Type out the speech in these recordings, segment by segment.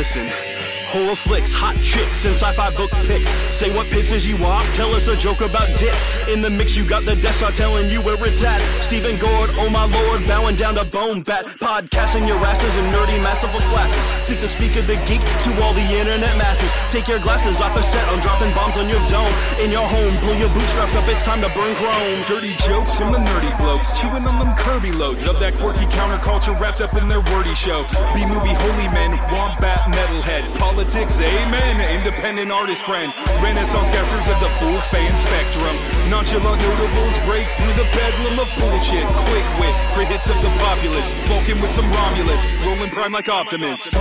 Listen. Horror flicks, hot chicks, and sci-fi book picks. Say what pisses you off, tell us a joke about dicks. In the mix, you got the desk, not telling you where it's at. Stephen Gord, oh my lord, bowing down to Bone Bat. Podcasting your asses in nerdy, masterful classes. Speak the speak of the geek to all the internet masses. Take your glasses off the set, I'm dropping bombs on your dome. In your home, pull your bootstraps up, it's time to burn chrome. Dirty jokes from the nerdy blokes, chewing on them Kirby loads of that quirky counterculture wrapped up in their wordy show. B movie holy men, wombat metalhead, politics, amen, independent artist friend, renaissance casters of the full fan spectrum. Nonchalant notables break through the bedlam of bullshit. Quick wit for hits of the populace, Vulcan with some Romulus, rolling prime like Optimus.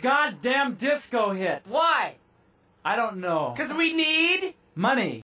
Goddamn disco hit. Why? I don't know. Because we need. Money.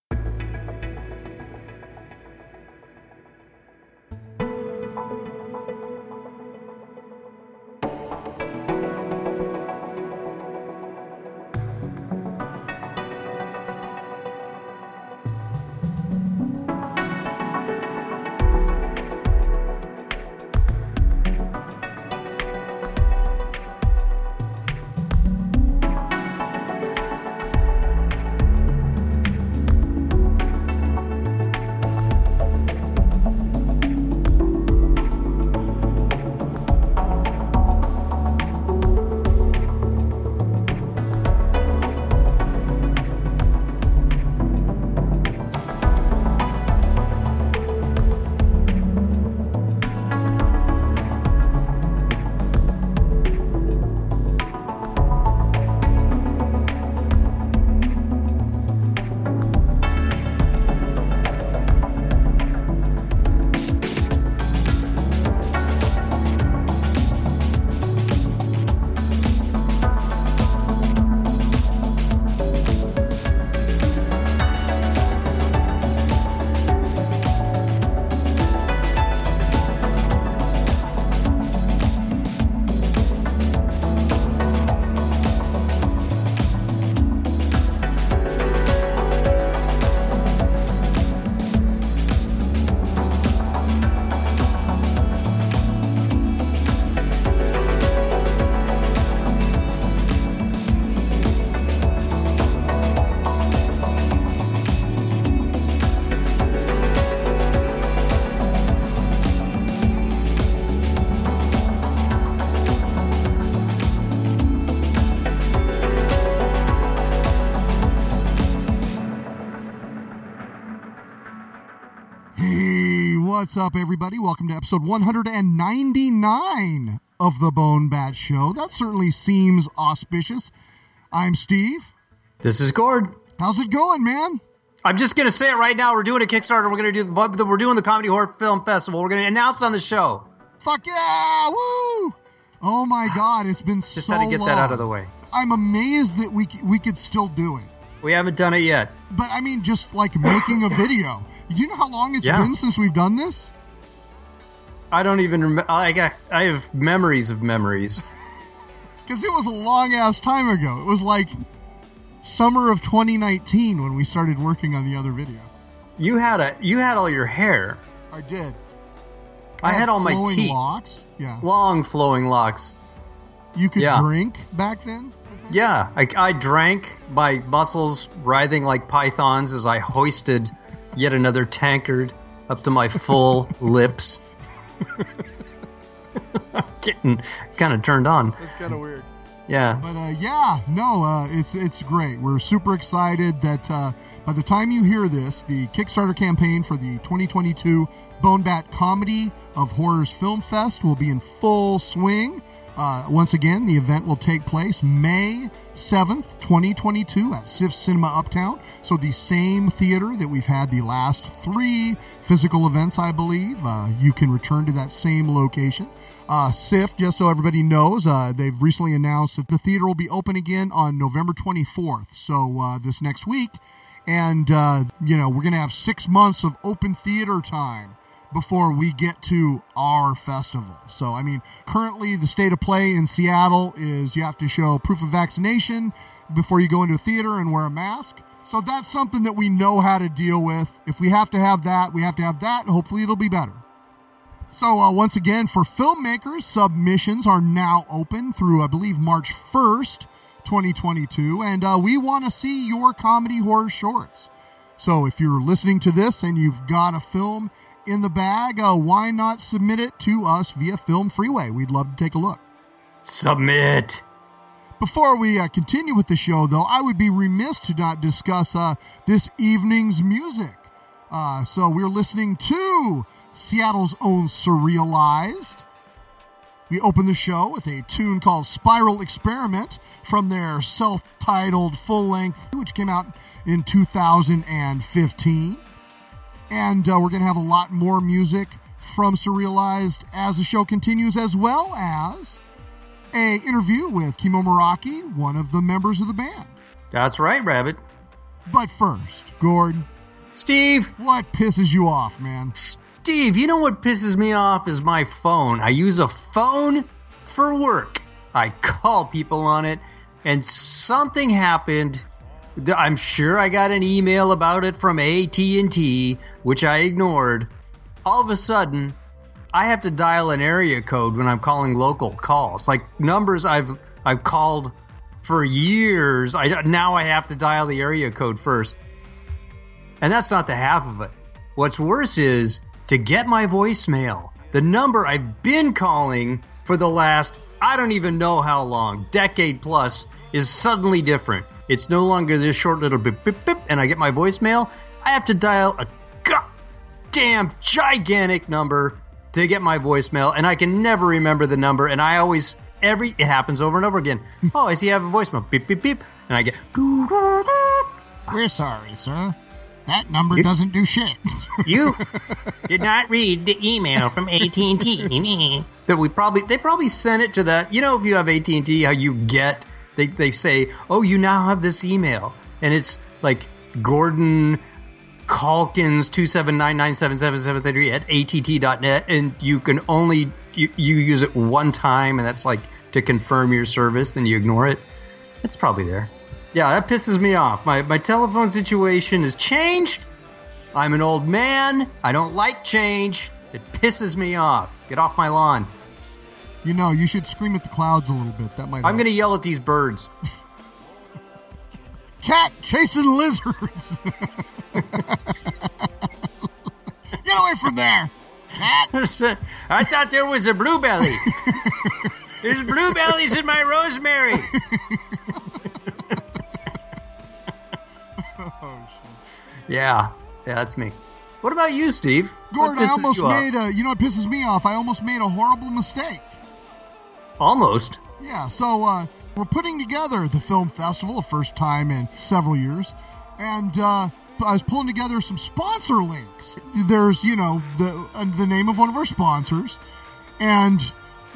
What's up, everybody? Welcome to episode 199 of the Bone Bat Show. That certainly seems auspicious. I'm Steve. This is Gord. How's it going, man? I'm just gonna say it right now. We're doing a Kickstarter. We're gonna do the we're doing the Comedy Horror Film Festival. We're gonna announce it on the show. Fuck yeah! Woo! Oh my god, it's been Just so had to get long. that out of the way. I'm amazed that we we could still do it. We haven't done it yet. But I mean, just like making a video. Do you know how long it's Yeah. been since we've done this? I don't even remember. I got. I have memories of memories. Because it was a long ass time ago. It was like summer of 2019 when we started working on the other video. You had a. You had all your hair. I did. I had all my teeth. locks. Yeah. Long flowing locks. You could Yeah. drink back then. I? Yeah, I, I drank my muscles writhing like pythons as I hoisted yet another tankard up to my full lips. Getting kind of turned on. That's kind of weird. Yeah. But uh, yeah, no, uh, it's it's great. We're super excited that uh, By the time you hear this, the Kickstarter campaign for the 2022 Bone Bat Comedy of Horrors Film Fest will be in full swing. Uh, once again, the event will take place May 7th, 2022 at SIFF Cinema Uptown. So, the same theater that we've had the last three physical events, I believe. Uh, you can return to that same location. Uh, SIFF, just so everybody knows, uh, they've recently announced that the theater will be open again on November 24th. So, uh, this next week. And, uh, you know, we're going to have six months of open theater time before we get to our festival. So, I mean, currently the state of play in Seattle is you have to show proof of vaccination before you go into a theater and wear a mask. So that's something that we know how to deal with. If we have to have that, we have to have that. Hopefully it'll be better. So, uh, once again, for filmmakers, submissions are now open through, I believe, March 1st, 2022. And uh, we want to see your comedy horror shorts. So, if you're listening to this and you've got a film in the bag, uh, why not submit it to us via Film Freeway? We'd love to take a look. Submit. Before we uh, continue with the show, though, I would be remiss to not discuss uh, this evening's music. Uh, so we're listening to Seattle's own Surrealized. We open the show with a tune called Spiral Experiment from their self titled full length, which came out in 2015. And uh, we're going to have a lot more music from Surrealized as the show continues, as well as a interview with Kimo Muraki, one of the members of the band. That's right, Rabbit. But first, Gordon. Steve, what pisses you off, man? Steve, you know what pisses me off is my phone. I use a phone for work. I call people on it, and something happened. I'm sure I got an email about it from AT&T, which I ignored. All of a sudden, I have to dial an area code when I'm calling local calls. Like numbers I've I've called for years. I now I have to dial the area code first. And that's not the half of it. What's worse is to get my voicemail. The number I've been calling for the last I don't even know how long, decade plus, is suddenly different. It's no longer this short little bip bip bip, and I get my voicemail. I have to dial a goddamn gigantic number to get my voicemail, and I can never remember the number. And I always every it happens over and over again. oh, I see you have a voicemail. Beep beep beep, and I get. We're sorry, sir. That number doesn't do shit. you did not read the email from AT and T. That we probably they probably sent it to that. You know, if you have AT and T, how you get they they say, oh, you now have this email, and it's like Gordon Calkins two seven nine nine seven seven seven three at att.net, and you can only you, you use it one time, and that's like to confirm your service. Then you ignore it. It's probably there. Yeah, that pisses me off. My my telephone situation has changed. I'm an old man. I don't like change. It pisses me off. Get off my lawn. You know, you should scream at the clouds a little bit. That might. I'm going to yell at these birds. Cat chasing lizards. Get away from there, cat. I thought there was a bluebelly. There's bluebellies in my rosemary. yeah, yeah, that's me. What about you, Steve? Gordon, I almost off? made a. You know what pisses me off? I almost made a horrible mistake. Almost. Yeah, so uh, we're putting together the film festival, the first time in several years, and uh, I was pulling together some sponsor links. There's, you know, the uh, the name of one of our sponsors, and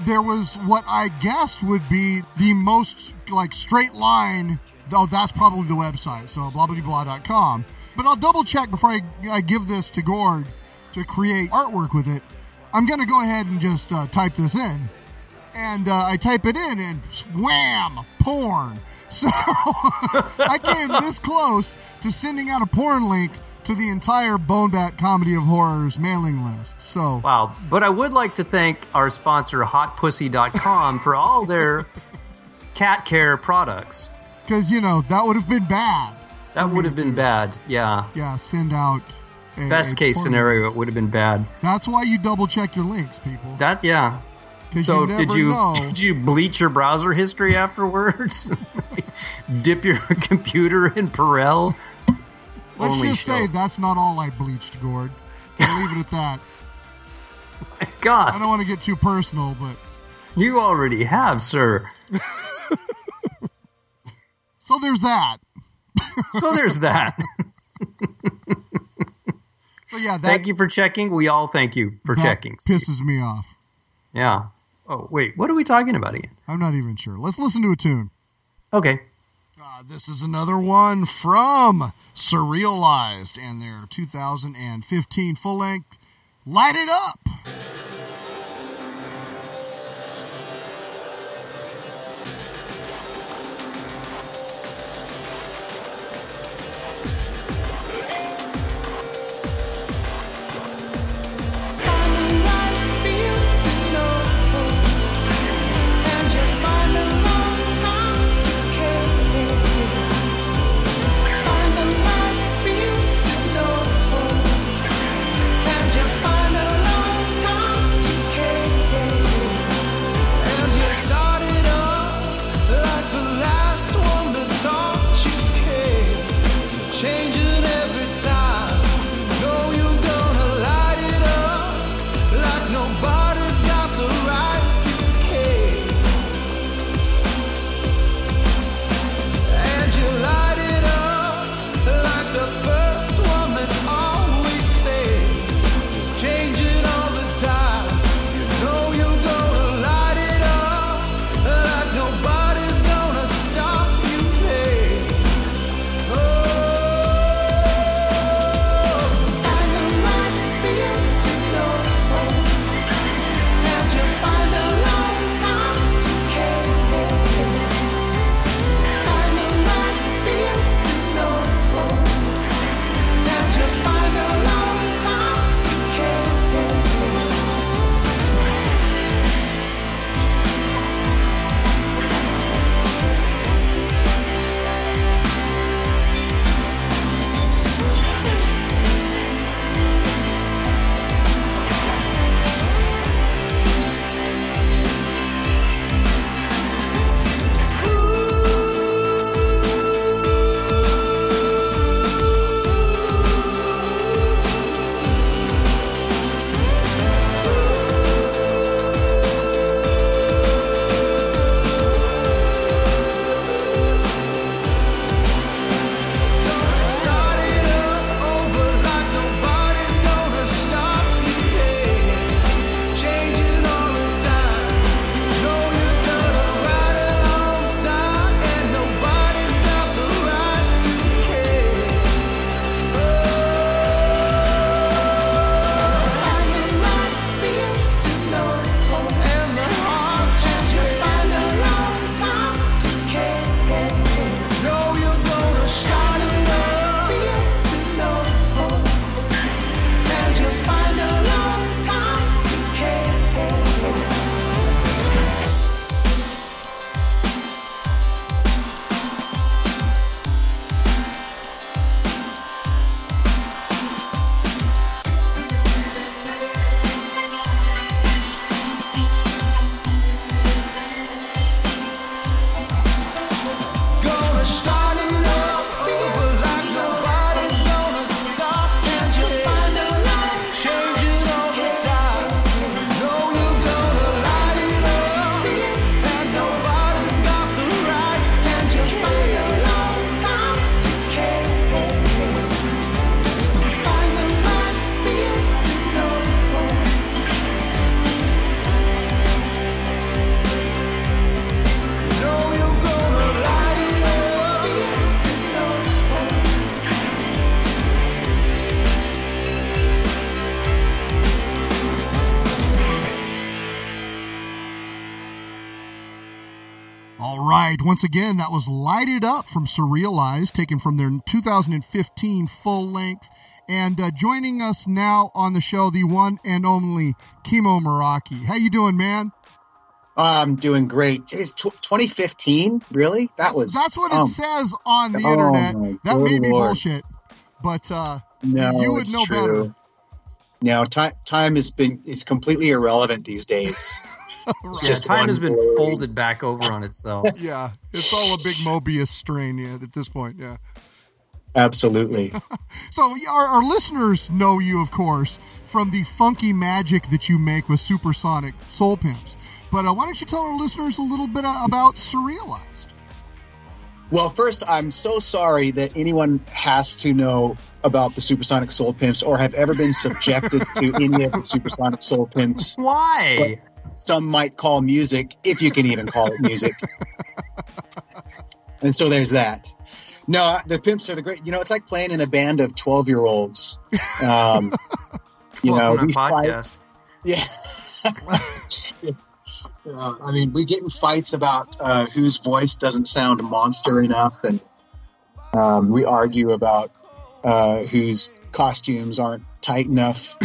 there was what I guessed would be the most like straight line. Oh, that's probably the website. So blah blah blah com. But I'll double check before I, I give this to Gord to create artwork with it. I'm gonna go ahead and just uh, type this in and uh, I type it in, and wham, porn. So I came this close to sending out a porn link to the entire Bone Bat Comedy of Horrors mailing list. So Wow. But I would like to thank our sponsor, hotpussy.com, for all their cat care products. because you know that would have been bad. That would have been bad. Yeah. Yeah, send out. A, Best a case scenario, it would have been bad. That's why you double check your links, people. That, yeah. So you did you know. did you bleach your browser history afterwards? Dip your computer in Purell? Let's only just show. say that's not all I bleached, Gord. I'll leave it at that. I God, I don't want to get too personal, but you already have, sir. so there's that. So there's that. So yeah, that, thank you for checking. We all thank you for checking. Steve. pisses me off. Yeah. Oh wait, what are we talking about again? I'm not even sure. Let's listen to a tune. Okay. Uh, this is another one from Surrealized and their 2015 full length Light It Up. Once again, that was Light It Up from Surrealized, taken from their 2015 full length. And uh, joining us now on the show, the one and only Kimo Muraki. How you doing, man? I'm doing great. Tw 2015? Really? That was. That's what it um, says on the oh internet. That may be Lord. bullshit, but uh, No, you would it's know true. better. No, time time has been it's completely irrelevant these days. It's just time has been blurry- folded back over on itself. Yeah, it's all a big Mobius strain yeah, at this point. Yeah. Absolutely. So our, our listeners know you, of course, from the funky magic that you make with Supersonic Soul Pimps. But uh, why don't you tell our listeners a little bit uh, about Surrealized? Well, first, I'm so sorry that anyone has to know about the Supersonic Soul Pimps or have ever been subjected to any of the Supersonic Soul Pimps. Why? Some might call music, if you can even call it music. and so there's that. No, the Pimps are the great. You know, it's like playing in a band of 12 year olds. Um, you know, we to fight- podcast. Yeah. Uh, I mean, we get in fights about uh, whose voice doesn't sound monster enough, and um, we argue about uh, whose costumes aren't tight enough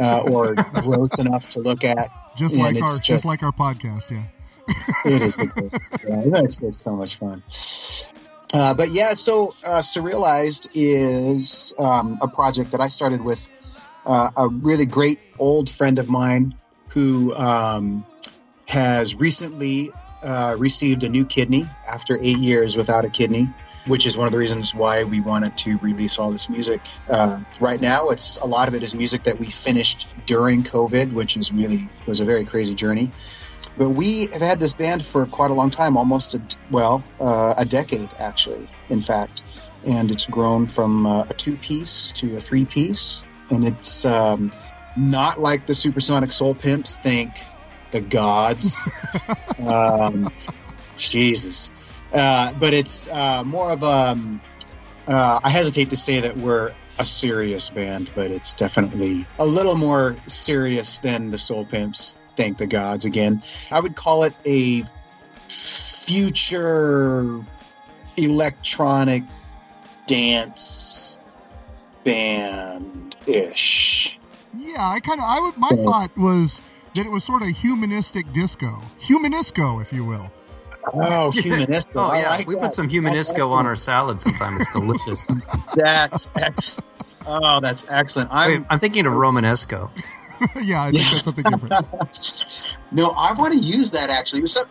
uh, or gross enough to look at. Just And like our just, like our podcast, yeah. it is the greatest. Yeah, that's, that's so much fun. Uh, but yeah, so uh, Surrealized is um, a project that I started with uh, a really great old friend of mine who um, has recently uh, received a new kidney after eight years without a kidney, which is one of the reasons why we wanted to release all this music. Uh, right now, it's a lot of it is music that we finished during COVID, which is really was a very crazy journey. But we have had this band for quite a long time, almost a, well, uh, a decade actually, in fact. And it's grown from uh, a two piece to a three piece. And it's um, not like the Supersonic Soul Pimps think the gods. um, Jesus. Uh, but it's uh, more of a. Um, uh, I hesitate to say that we're a serious band, but it's definitely a little more serious than the Soul Pimps. Thank the gods again. I would call it a future electronic dance band ish. Yeah, I kind of I would my thought was that it was sort of humanistic disco, humanisco, if you will. Oh, humanistic. Oh yeah, like we that. put some That's humanisco on our salad sometimes. It's delicious. That's, that's oh, that's excellent. I'm Wait, I'm thinking of Romanesco. yeah, I think that's something different. no, I want to use that actually. Some,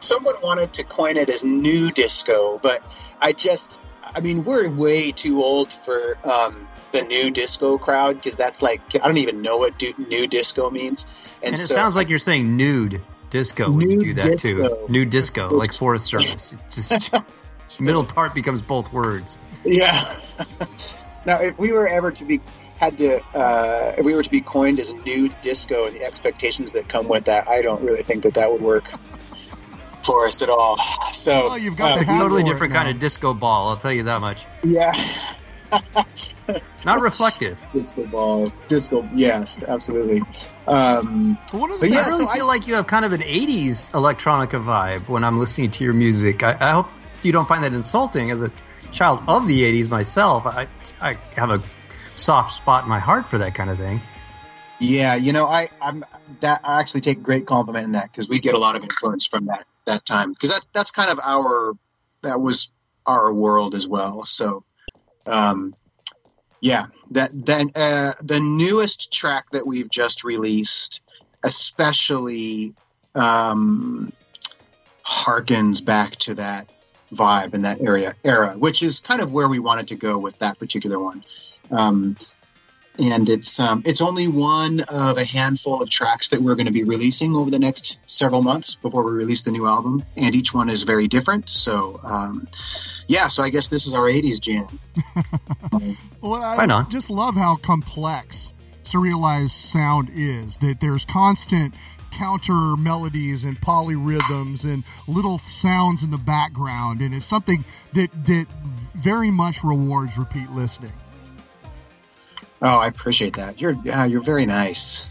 someone wanted to coin it as new disco, but I just, I mean, we're way too old for um, the new disco crowd because that's like I don't even know what do, new disco means. And, And it so, sounds like you're saying nude disco when you do that disco. too. Nude disco, like Forest Service. It just middle part becomes both words. Yeah. now, if we were ever to be had to, uh, if we were to be coined as nude disco and the expectations that come with that, I don't really think that that would work for us at all. So Well, you've got uh, a totally different now. kind of disco ball. I'll tell you that much. yeah, It's not reflective. disco balls, disco. Yes, absolutely. Um, But one of the But yeah, I really so I- feel like you have kind of an 80s electronica vibe when I'm listening to your music. I, I hope you don't find that insulting. As a child of the 80s myself, I, I have a soft spot in my heart for that kind of thing. yeah, you know, I, I'm that I actually take great compliment in that because we get a lot of influence from that that time because that that's kind of our that was our world as well. So, um, yeah, that then uh, the newest track that we've just released, especially, um, harkens back to that vibe and that area era, which is kind of where we wanted to go with that particular one. Um, and it's um, it's only one of a handful of tracks that we're going to be releasing over the next several months before we release the new album, and each one is very different. So, um, yeah, so I guess this is our '80s jam. Well, I Right on. just love how complex surrealized sound is. That there's constant counter melodies and polyrhythms and little sounds in the background, and it's something that that very much rewards repeat listening. Oh, I appreciate that. You're yeah, you're very nice.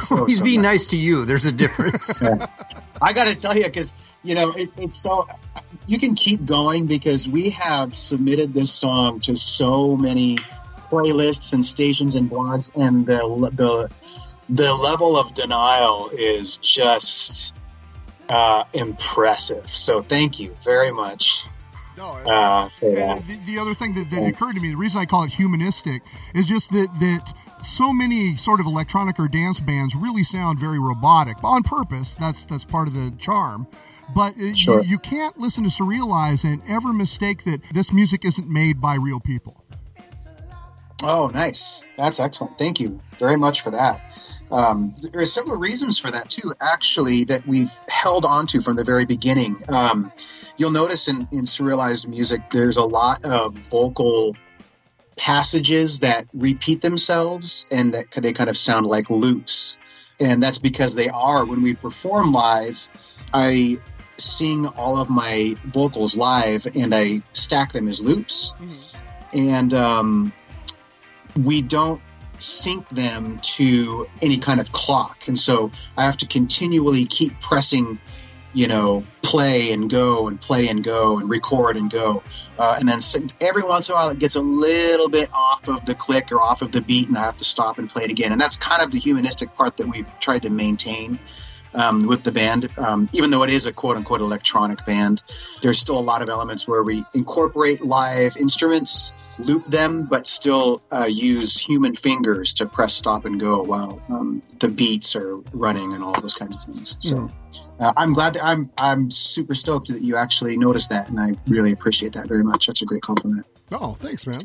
So, He's so being nice to you. There's a difference. I got to tell you, because you know it, it's so you can keep going because we have submitted this song to so many playlists and stations and blogs, and the the the level of denial is just uh, impressive. So thank you very much No, uh. The, the other thing that, that occurred to me, the reason I call it humanistic is just that that so many sort of electronic or dance bands really sound very robotic on purpose. That's that's part of the charm. But Sure. you, you can't listen to Surrealize and ever mistake that this music isn't made by real people. Oh, nice. That's excellent. Thank you very much for that. Um, there are several reasons for that too, actually, that we've held on to from the very beginning. Um, you'll notice in, in surrealized music, there's a lot of vocal passages that repeat themselves and that they kind of sound like loops. And that's because they are, when we perform live, I sing all of my vocals live and I stack them as loops. And, um, we don't sync them to any kind of clock. And so I have to continually keep pressing, you know, play and go and play and go and record and go. Uh, and then every once in a while it gets a little bit off of the click or off of the beat and I have to stop and play it again. And that's kind of the humanistic part that we've tried to maintain. Um, with the band, um, even though it is a quote unquote electronic band, there's still a lot of elements where we incorporate live instruments, loop them, but still uh, use human fingers to press stop and go while um, the beats are running and all those kinds of things. So uh, I'm glad that I'm I'm super stoked that you actually noticed that, and I really appreciate that very much. That's a great compliment. Oh, thanks, man.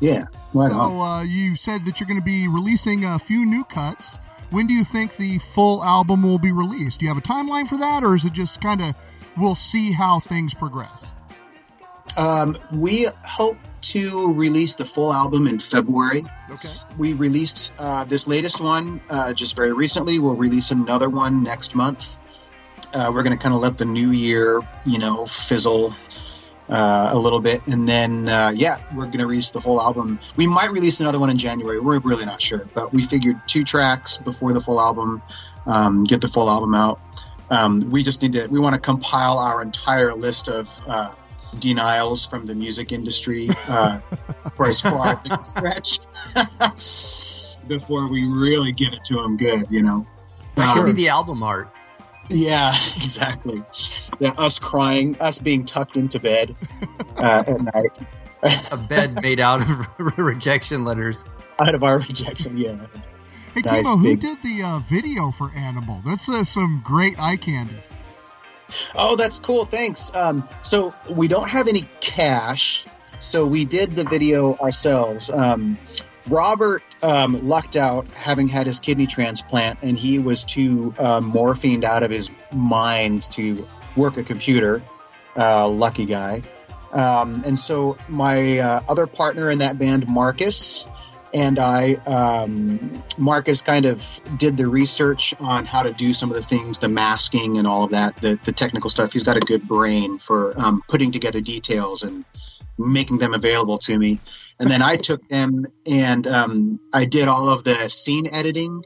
Yeah, right on. So uh, you said that you're going to be releasing a few new cuts. When do you think the full album will be released? Do you have a timeline for that, or is it just kind of we'll see how things progress? Um, we hope to release the full album in February. Okay. We released uh, this latest one uh, just very recently. We'll release another one next month. Uh, we're going to kind of let the new year, you know, fizzle uh, a little bit, and then uh, yeah, we're going to release the whole album. We might release another one in January. We're really not sure, but we figured two tracks before the full album, um, get the full album out. Um, we just need to. We want to compile our entire list of uh, denials from the music industry uh, for as far as we can stretch before we really give it to them good. You know. That could be Um, the album art. Yeah, exactly. Yeah, us crying, us being tucked into bed uh, at night A bed made out of rejection letters. out of our rejection. Yeah. Hey, Nice, Kimo, who did the uh, video for Animal? That's uh, some great eye candy. Oh, that's cool. Thanks. Um, so we don't have any cash, so we did the video ourselves. Um, Robert um, lucked out having had his kidney transplant, and he was too uh, morphined out of his mind to work a computer. Uh, lucky guy. Um, and so my uh, other partner in that band, Marcus, and I, um, Marcus kind of did the research on how to do some of the things, the masking and all of that, the, the technical stuff. He's got a good brain for um, putting together details and making them available to me. And then I took them and um, I did all of the scene editing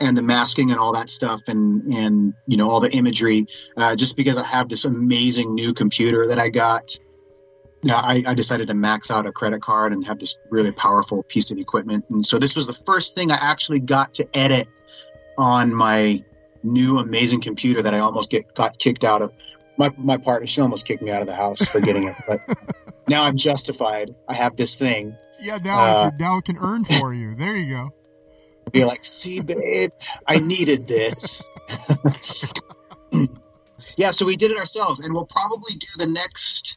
and the masking and all that stuff and and you know all the imagery uh, just because I have this amazing new computer that I got. I, I decided to max out a credit card and have this really powerful piece of equipment. And so this was the first thing I actually got to edit on my new amazing computer that I almost get got kicked out of. My my partner, she almost kicked me out of the house for getting it, but now I'm justified. I have this thing. Yeah, now Uh, it can, now it can earn for you. There you go. Be like, see, babe, I needed this. yeah, so we did it ourselves, and we'll probably do the next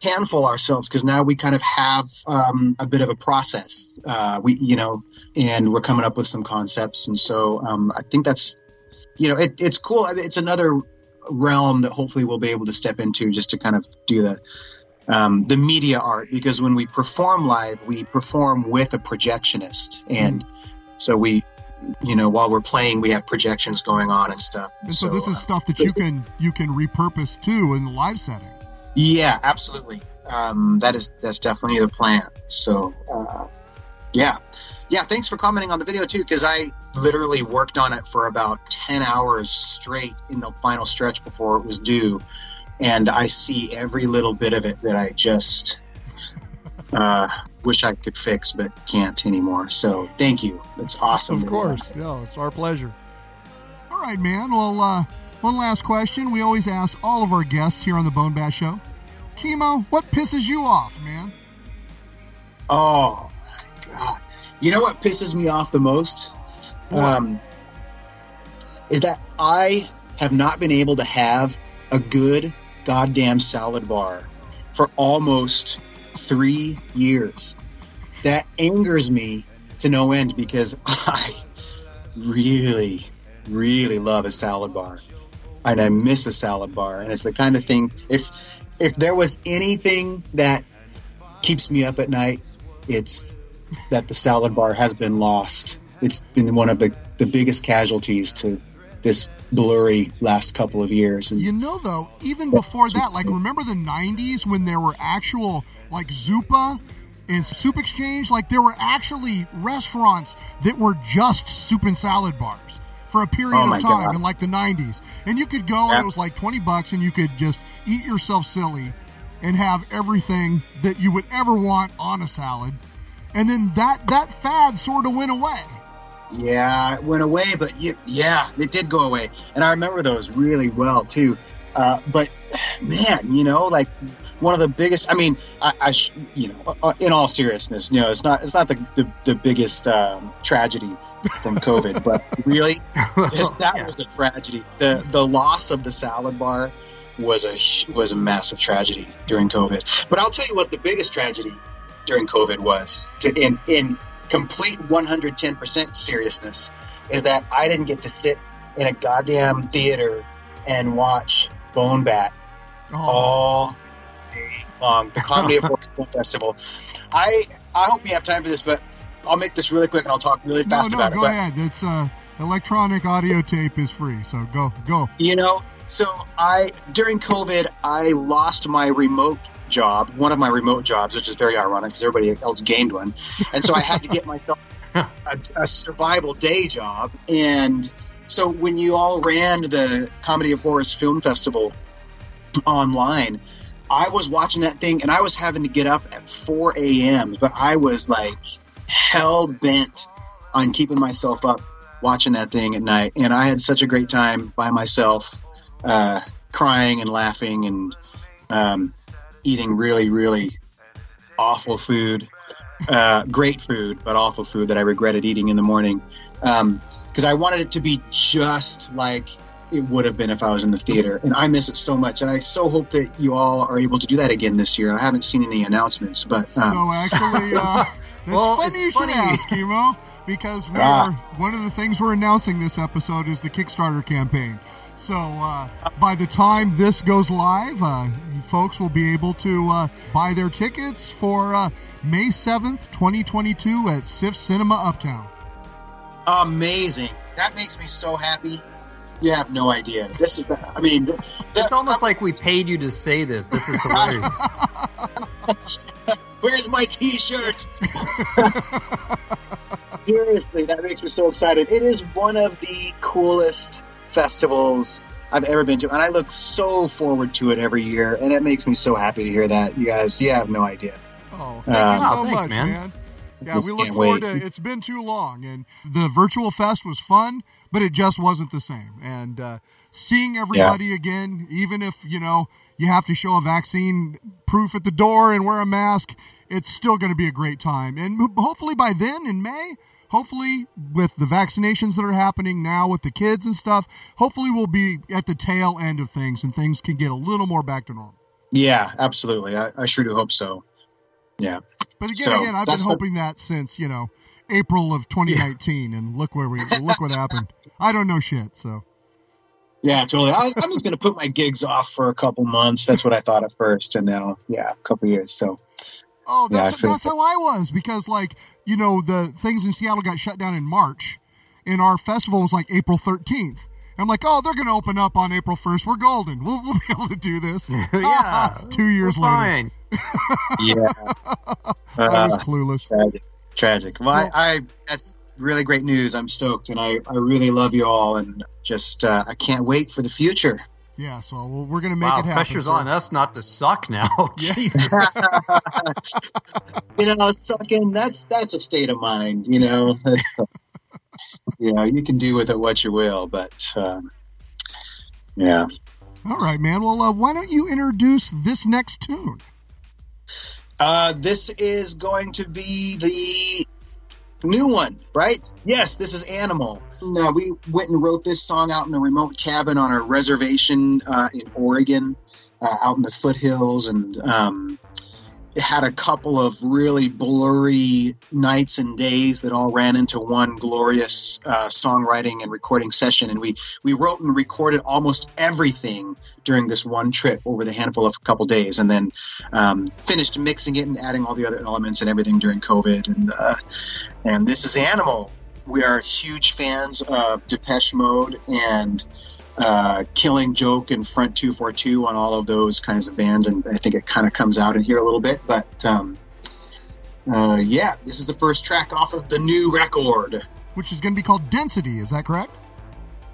handful ourselves because now we kind of have um, a bit of a process. Uh, we, you know, and we're coming up with some concepts, and so um, I think that's, you know, it, it's cool. It's another realm that hopefully we'll be able to step into just to kind of do the um, the media art because when we perform live, we perform with a projectionist, and so we, you know, while we're playing, we have projections going on and stuff. And so, this is uh, stuff that you can you can repurpose too in the live setting. Yeah, absolutely. Um, that is that's definitely the plan. So, uh, yeah, yeah. Thanks for commenting on the video too, because I literally worked on it for about ten hours straight in the final stretch before it was due, and I see every little bit of it that I just uh, wish I could fix but can't anymore. So, thank you. That's awesome. Of course, yeah, it's our pleasure. All right, man. Well, uh, one last question. We always ask all of our guests here on the Bone Bat Show. Kimo, what pisses you off, man? Oh my god! You know what pisses me off the most? Um, is that I have not been able to have a good goddamn salad bar for almost three years. That angers me to no end because I really, really love a salad bar. And I miss a salad bar. And it's the kind of thing, if, if there was anything that keeps me up at night, it's that the salad bar has been lost. It's been one of the, the biggest casualties to this blurry last couple of years. And You know, though, even before that, like remember the '90s when there were actual like Zoopa and Soup Exchange? Like there were actually restaurants that were just soup and salad bars for a period Oh, of time God. in like the '90s, and you could go and it was like twenty bucks, and you could just eat yourself silly and have everything that you would ever want on a salad. And then that that fad sort of went away. Yeah, it went away, but y- yeah, it did go away, and I remember those really well too. Uh, but man, you know, like one of the biggest. I mean, I, I sh- you know, uh, in all seriousness, you know, it's not it's not the the, the biggest um, tragedy from COVID, but really, this, that Yeah. was a tragedy. The the loss of the salad bar was a was a massive tragedy during COVID. But I'll tell you what the biggest tragedy during COVID was to, in in complete 110% seriousness is that I didn't get to sit in a goddamn theater and watch Bone Bat Oh, all day long. The Comedy of Film Festival. I I hope you have time for this, but I'll make this really quick and I'll talk really fast no, about go it. But ahead. It's uh, electronic audio tape is free, so go go. You know, so I during COVID, I lost my remote job, one of my remote jobs, which is very ironic because everybody else gained one, and so I had to get myself a, a survival day job. And so when you all ran the Comedy of Horrors Film Festival online, I was watching that thing and I was having to get up at 4 a.m. But I was like hell bent on keeping myself up watching that thing at night. And I had such a great time by myself, uh, crying and laughing and um, eating really, really awful food. Uh, great food, but awful food that I regretted eating in the morning. Because I wanted it to be just like it would have been if I was in the theater. And I miss it so much. And I so hope that you all are able to do that again this year. I haven't seen any announcements, but um, So actually, uh, it's Well, funny it's you should ask, Kimo, because we Ah. are one of the things we're announcing this episode is the Kickstarter campaign. So uh, by the time this goes live, uh, you folks will be able to uh, buy their tickets for uh, May seventh, twenty twenty two, at SIFF Cinema Uptown. amazing. That makes me so happy. You have no idea. This is the, I mean, the, the, It's almost like we paid you to say this. This is hilarious. Where's my T-shirt? Seriously, that makes me so excited. It is one of the coolest festivals I've ever been to, and I look so forward to it every year. And it makes me so happy to hear that. You guys, you have no idea. Oh, thank Uh, you so Oh, thanks, much, man. man. Yeah, Just we look forward wait. to It's been too long, and the virtual fest was fun, but it just wasn't the same. And uh, seeing everybody again, even if you know you have to show a vaccine proof at the door and wear a mask, it's still going to be a great time. And hopefully by then in May. Hopefully, with the vaccinations that are happening now with the kids and stuff, hopefully we'll be at the tail end of things and things can get a little more back to normal. Yeah, absolutely. I, I sure do hope so. Yeah. But again, So, again, I've been that's the- hoping that since you know April of 2019, and look where we look what happened. I don't know shit, so Yeah, totally. I, i'm just going to put my gigs off for a couple months. That's what I thought at first, and now, yeah, a couple years. So, oh, that's figured that's how I was because like you know the things in Seattle got shut down in March, and our festival was like April 13th. I'm like, oh, they're going to open up on April 1st. We're golden. We'll, we'll be able to do this. yeah. Two years We're later, fine. yeah, I was Uh, clueless. tragic. Tragic. Well, Well- I, I that's really great news. I'm stoked, and I, I really love you all, and just uh, I can't wait for the future. Yes, well, well, we're going to make Wow, it happen. pressure's so- on us not to suck now. Jesus. you know, sucking that's that's a state of mind. You know, you know, you can do with it what you will, but um, yeah. All right, man. Well, uh, why don't you introduce this next tune? Uh, this is going to be the New one, right? Yes, this is Animal. No, we went and wrote this song out in a remote cabin on a reservation uh, in Oregon, uh, out in the foothills, and um, had a couple of really blurry nights and days that all ran into one glorious uh, songwriting and recording session. And we we wrote and recorded almost everything during this one trip over the handful of a couple days, and then um, finished mixing it and adding all the other elements and everything during COVID. And uh, and this is Animal. We are huge fans of Depeche Mode and uh, Killing Joke and Front 242 on all of those kinds of bands, and I think it kind of comes out in here a little bit. But um, uh, yeah, this is the first track off of the new record. Which is going to be called Density, is that correct?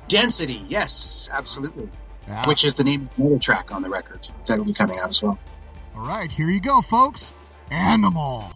Density, yes, absolutely. Yeah. Which is the name of another track on the record that will be coming out as well. All right, here you go, folks. Animal.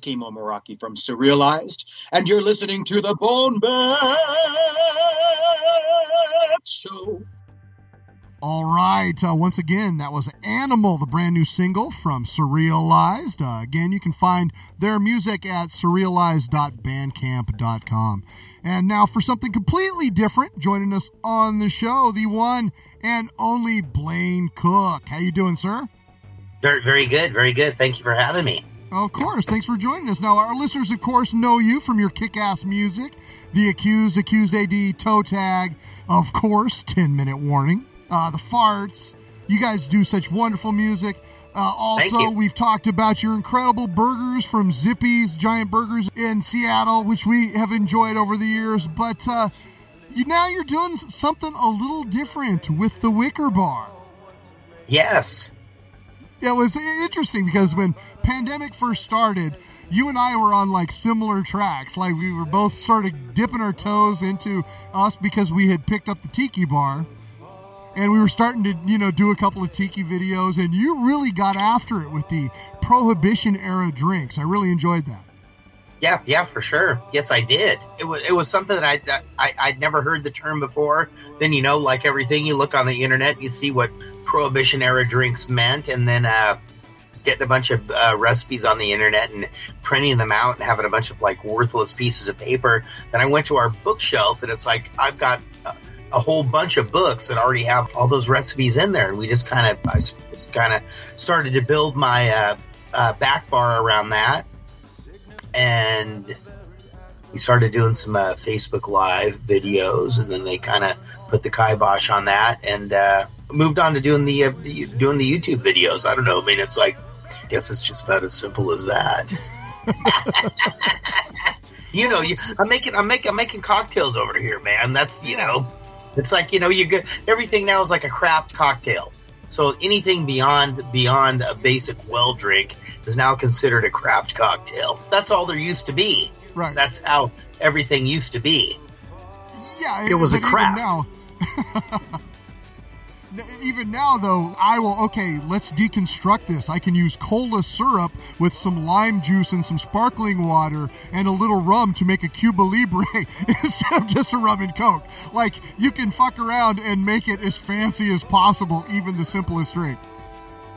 Is Kimo Muraki from Surrealized, and you're listening to the Bone Bat Show. All right. Uh, once again, that was Animal, the brand new single from Surrealized. Uh, again, you can find their music at surrealized.bandcamp.com. And now for something completely different, joining us on the show, the one and only Blaine Cook. How you doing, sir? Very, very good. Very good. Thank you for having me. Of course. Thanks for joining us. Now, our listeners, of course, know you from your kick ass music, The Accused, Accused AD, Toe Tag, of course, 10 Minute Warning, uh, The Farts. You guys do such wonderful music. Uh, also, we've talked about your incredible burgers from Zippy's Giant Burgers in Seattle, which we have enjoyed over the years. But uh, you, now you're doing something a little different with the Wicker Bar. Yes. It was interesting because when pandemic first started, you and I were on like similar tracks. Like we were both sort of dipping our toes into us because we had picked up the tiki bar. And we were starting to, you know, do a couple of tiki videos, and you really got after it with the prohibition era drinks. I really enjoyed that. Yeah, yeah, for sure. Yes, I did. It was it was something that I that I I'd never heard the term before. Then you know, like everything, you look on the internet, you see what prohibition era drinks meant, and then uh, getting a bunch of uh, recipes on the internet and printing them out and having a bunch of like worthless pieces of paper. Then I went to our bookshelf, and it's like I've got. A, a whole bunch of books that already have all those recipes in there, and we just kind of, I just kind of started to build my uh, uh, back bar around that, and we started doing some uh, Facebook Live videos, and then they kind of put the kibosh on that, and uh, moved on to doing the, uh, the doing the YouTube videos. I don't know. I mean, it's like, guess it's just about as simple as that. you know, you, I'm making I'm making I'm making cocktails over here, man. That's you know, it's like you know, you get everything now is like a craft cocktail. So anything beyond beyond a basic well drink is now considered a craft cocktail. That's all there used to be. Right. That's how everything used to be. Yeah, It was a craft. Even now, though, I will. Okay, let's deconstruct this. I can use cola syrup with some lime juice and some sparkling water and a little rum to make a Cuba Libre instead of just a rum and coke. Like you can fuck around and make it as fancy as possible, even the simplest drink.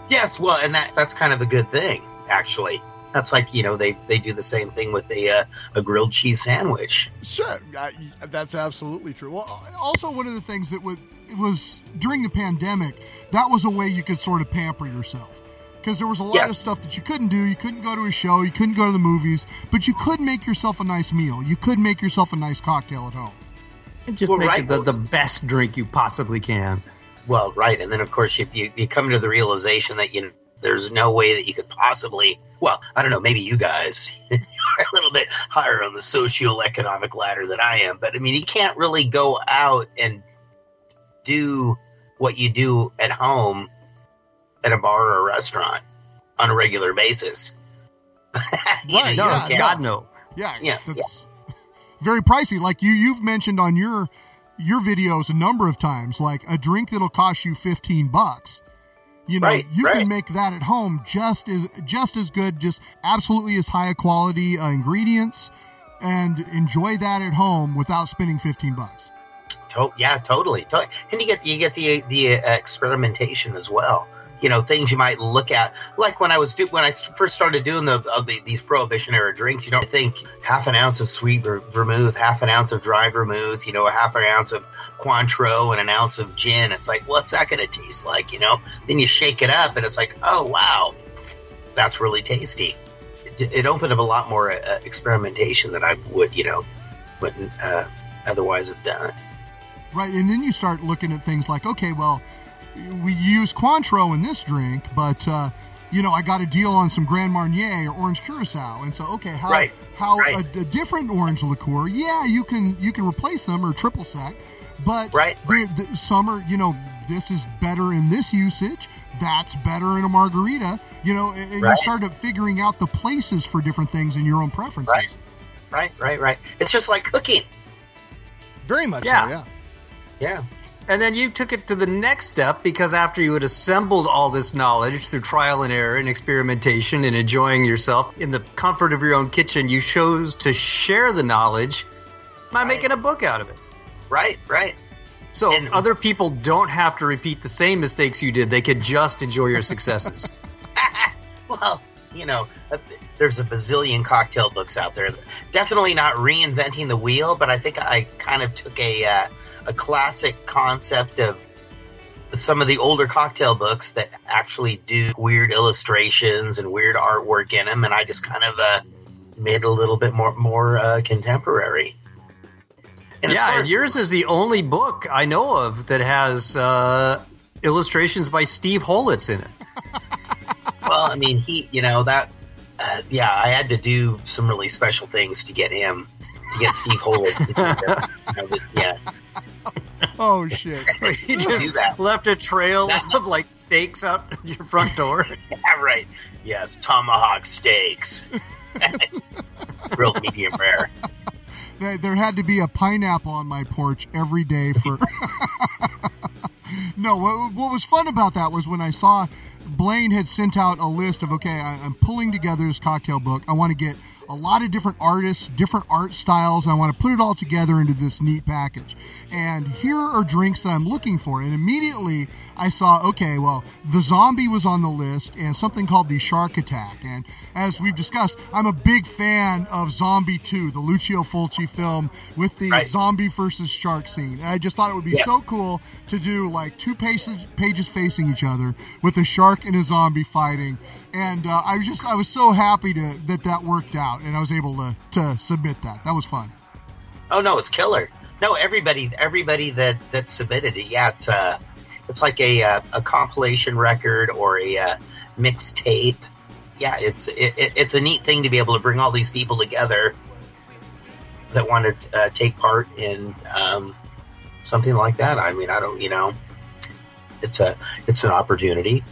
Yes, well, and that's that's kind of a good thing, actually. That's like you know they they do the same thing with a uh, a grilled cheese sandwich. Sure, uh, that's absolutely true. Well, also one of the things that was it was during the pandemic, that was a way you could sort of pamper yourself. because there was a lot Yes. of stuff that you couldn't do. You couldn't go to a show, you couldn't go to the movies, but you could make yourself a nice meal. You could make yourself a nice cocktail at home. And just Well, make right. it the, the best drink you possibly can. Well, right, and then of course you, you you come to the realization that you there's no way that you could possibly. Well, I don't know. Maybe you guys are a little bit higher on the socioeconomic ladder than I am, but I mean, you can't really go out and do what you do at home at a bar or a restaurant on a regular basis. You know, Right, you yeah. God no. Yeah, Yeah, that's very pricey. Like you, you've mentioned on your your videos a number of times, like a drink that'll cost you fifteen bucks. You know, Right, you right. can make that at home just as just as good, just absolutely as high a quality uh, ingredients, and enjoy that at home without spending fifteen bucks. To- yeah, totally, totally. And you get you get the the uh, experimentation as well. You know, things you might look at, like when I was do- I first started doing the, uh, the these prohibition era drinks. You don't think half an ounce of sweet ver- vermouth, half an ounce of dry vermouth, you know, a half an ounce of Cointreau and an ounce of gin. It's like, what's that going to taste like? You know, then you shake it up, and it's like, oh wow, that's really tasty. It, it opened up a lot more uh, experimentation than I would, you know, wouldn't uh, otherwise have done. Right, and then you start looking at things like, okay, well, we use Cointreau in this drink, but uh, you know, I got a deal on some Grand Marnier or Orange Curacao, and so okay, how Right, how right. A, a different orange liqueur? Yeah, you can you can replace them or triple sec, but Right, the, the, some are you know this is better in this usage. That's better in a margarita, you know, and, and you start figuring out the places for different things in your own preferences. Right. Right, right, right. It's just like cooking. Very much Yeah. so, yeah. Yeah. And then you took it to the next step because after you had assembled all this knowledge through trial and error and experimentation and enjoying yourself in the comfort of your own kitchen, you chose to share the knowledge by making a book out of it. Right, right. So And- other people don't have to repeat the same mistakes you did. They could just enjoy your successes. Well, you know, uh, there's a bazillion cocktail books out there. Definitely not reinventing the wheel, but I think I kind of took a uh, a classic concept of some of the older cocktail books that actually do weird illustrations and weird artwork in them, and I just kind of uh, made it a little bit more more uh, contemporary. And yeah, and as- yours is the only book I know of that has uh, illustrations by Steve Holitz in it. Well, I mean, he, you know, that, uh, yeah, I had to do some really special things to get him, to get Steve Hollis to do that. Was- yeah, Oh shit. he just left a trail of like stakes out your front door. yeah, right. Yes, tomahawk steaks, real medium rare. There, there had to be a pineapple on my porch every day for. no, what, what was fun about that was when I saw Blaine had sent out a list of okay, I, I'm pulling together this cocktail book. I want to get a lot of different artists, different art styles. I want to put it all together into this neat package. And here are drinks that I'm looking for. And immediately I saw, okay, well, the zombie was on the list and something called the shark attack. And as we've discussed, I'm a big fan of Zombie 2, the Lucio Fulci film with the Right. zombie versus shark scene. And I just thought it would be Yeah. so cool to do like two pages, pages facing each other with a shark and a zombie fighting. And uh, I was just, I was so happy to, that that worked out and I was able to, to submit that. That was fun. Oh no, it's killer. No, everybody, everybody that that submitted it, yeah, it's uh, it's like a uh, a compilation record or a uh, mixtape. Yeah, it's it, it, it's a neat thing to be able to bring all these people together that want to uh, take part in um, something like that. I mean, I don't, you know, it's a it's an opportunity.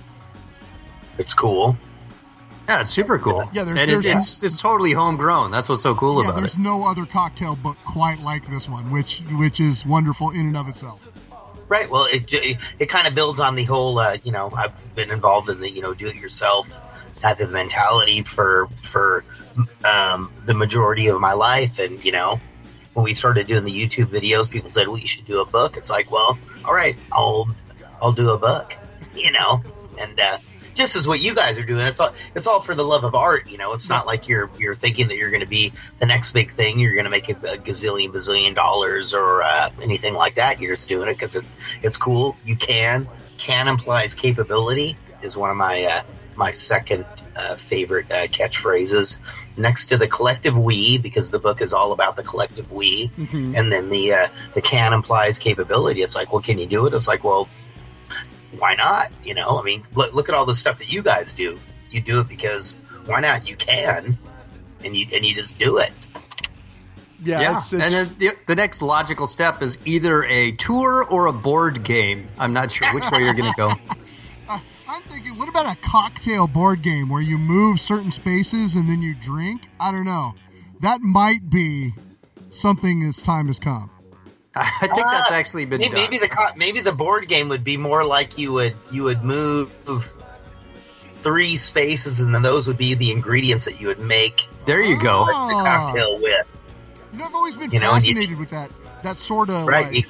It's cool. Yeah, it's super cool. Yeah, there's- and it, there's- it's it's totally homegrown. That's what's so cool yeah, about there's it. There's no other cocktail book quite like this one, which which is wonderful in and of itself. Right. Well, it it, it kind of builds on the whole. Uh, you know, I've been involved in the you know do-it-yourself type of mentality for for um, the majority of my life, and you know, when we started doing the YouTube videos, people said, "Well, you should do a book." It's like, well, all right, I'll I'll do a book. You know, and uh, just is what you guys are doing, it's all it's all for the love of art. You know, it's not like you're you're thinking that you're going to be the next big thing. You're going to make a, a gazillion bazillion dollars or uh, anything like that. You're just doing it because it, it's cool. You can. Can implies capability is one of my uh, my second uh, favorite uh, catchphrases, next to the collective we, because the book is all about the collective we, Mhm. and then the uh, the can implies capability. It's like, well, can you do it? It's like, well, why not? You know, I mean, look look at all the stuff that you guys do. You do it because why not? You can, and you and you just do it. Yeah, it's- it's- and then the, the next logical step is either a tour or a board game. I'm not sure which way you're going to go. Uh, I'm thinking, what about a cocktail board game where you move certain spaces and then you drink? I don't know. That might be something as time has come. I think that's Ah, actually been maybe, done. maybe the maybe the board game would be more like you would you would move three spaces, and then those would be the ingredients that you would make. There you go. the cocktail with. You know, I've always been You know, you- fascinated with that that sort of Right. like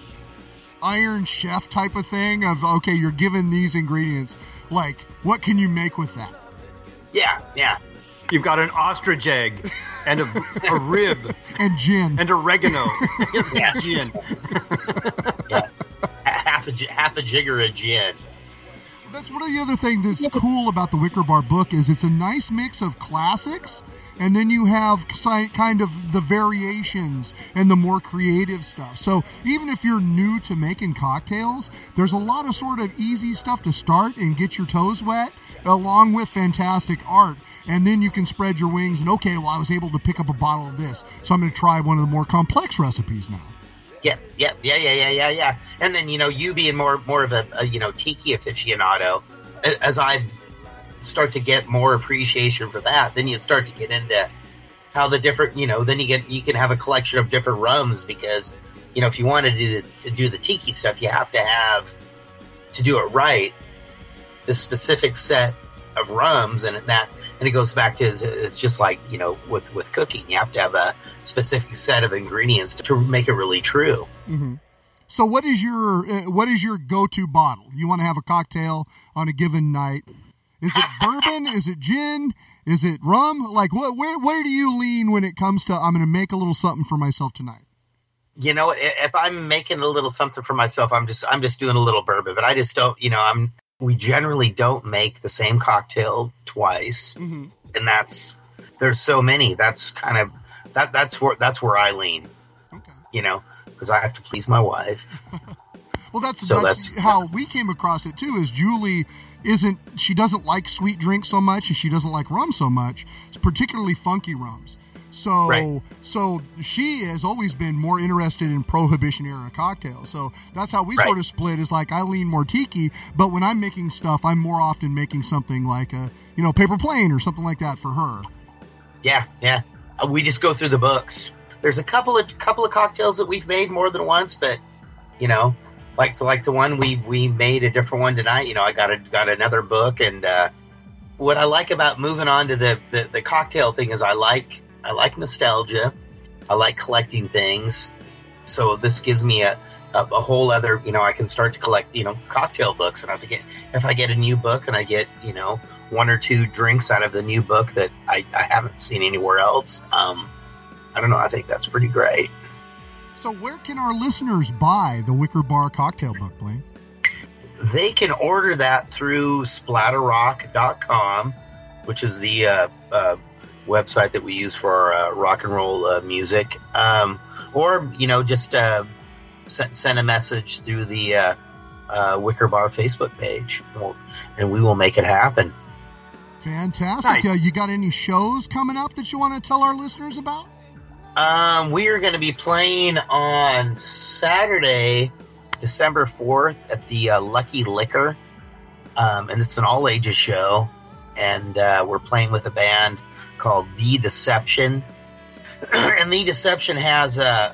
Iron Chef type of thing. Of okay, you're given these ingredients. Like, what can you make with that? Yeah, yeah. You've got an ostrich egg and a, a rib and gin and oregano. yes, Yeah. gin. yeah. Half a half a jigger of gin. That's one of the other things that's cool about the Wicker Bar book is it's a nice mix of classics, and then you have kind of the variations and the more creative stuff. So even if you're new to making cocktails, there's a lot of sort of easy stuff to start and get your toes wet, along with fantastic art. And then you can spread your wings and okay, well I was able to pick up a bottle of this, so I'm going to try one of the more complex recipes now. Yeah, yeah, yeah, yeah, yeah, yeah, yeah. And then you know, you being more more of a, a you know tiki aficionado, as I start to get more appreciation for that, then you start to get into how the different you know. Then you get you can have a collection of different rums because you know if you want to do to do the tiki stuff, you have to have to do it right the specific set of rums and that and it goes back to it's, just like you know with with cooking you have to have a specific set of ingredients to make it really true hmm So, what is your uh, what is your go to bottle? You want to have a cocktail on a given night? Is it bourbon? Is it gin? Is it rum? Like, what? Where where do you lean when it comes to I'm going to make a little something for myself tonight? you know if i'm making a little something for myself i'm just i'm just doing a little bourbon but i just don't you know i'm we generally don't make the same cocktail twice Mm-hmm. and that's there's so many that's kind of that that's where that's where i lean you know because i have to please my wife Well, that's So that's, that's- how we came across it too. Is Julie isn't she doesn't like sweet drinks so much, and she doesn't like rum so much, particularly funky rums. So Right. so she has always been more interested in prohibition era cocktails. So that's how we Right. sort of split. Is like I lean more tiki, but when I'm making stuff, I'm more often making something like a you know paper plane or something like that for her. Yeah, yeah. Uh, We just go through the books. There's a couple of couple of cocktails that we've made more than once, but you know, like the, like the one we we made a different one tonight. You know, I got a got another book, and uh, what I like about moving on to the, the the cocktail thing is I like I like nostalgia. I like collecting things. So this gives me a, a, a whole other, you know, I can start to collect, you know, cocktail books. And I have to get, if I get a new book and I get, you know, one or two drinks out of the new book that I, I haven't seen anywhere else, um, I don't know. I think that's pretty great. So where can our listeners buy the Wicker Bar cocktail book, Blaine? They can order that through splatterrock.com, which is the uh, uh, website that we use for our uh, rock and roll uh, music. Um, or, you know, just uh, send, send a message through the uh, uh, Wicker Bar Facebook page, and, we'll, and we will make it happen. Fantastic. Nice. Uh, you got any shows coming up that you want to tell our listeners about? Um, we are going to be playing on Saturday, December 4th at the uh, Lucky Liquor. Um, and it's an all ages show. And uh, we're playing with a band called The Deception. and The Deception has a,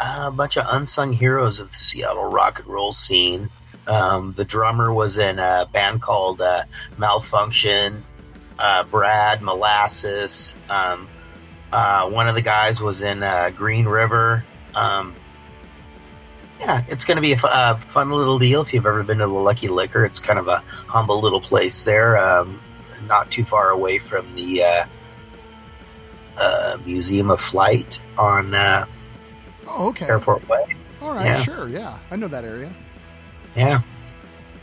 a bunch of unsung heroes of the Seattle rock and roll scene. Um, the drummer was in a band called uh, Malfunction. Uh, Brad Molasses. Um, uh, one of the guys was in uh, Green River. Um, yeah, it's going to be a fun little deal if you've ever been to the Lucky Liquor. It's kind of a humble little place there, um, not too far away from the uh, uh, Museum of Flight on uh, Oh, okay. Airport Way. All right, Yeah. sure. Yeah, I know that area. Yeah.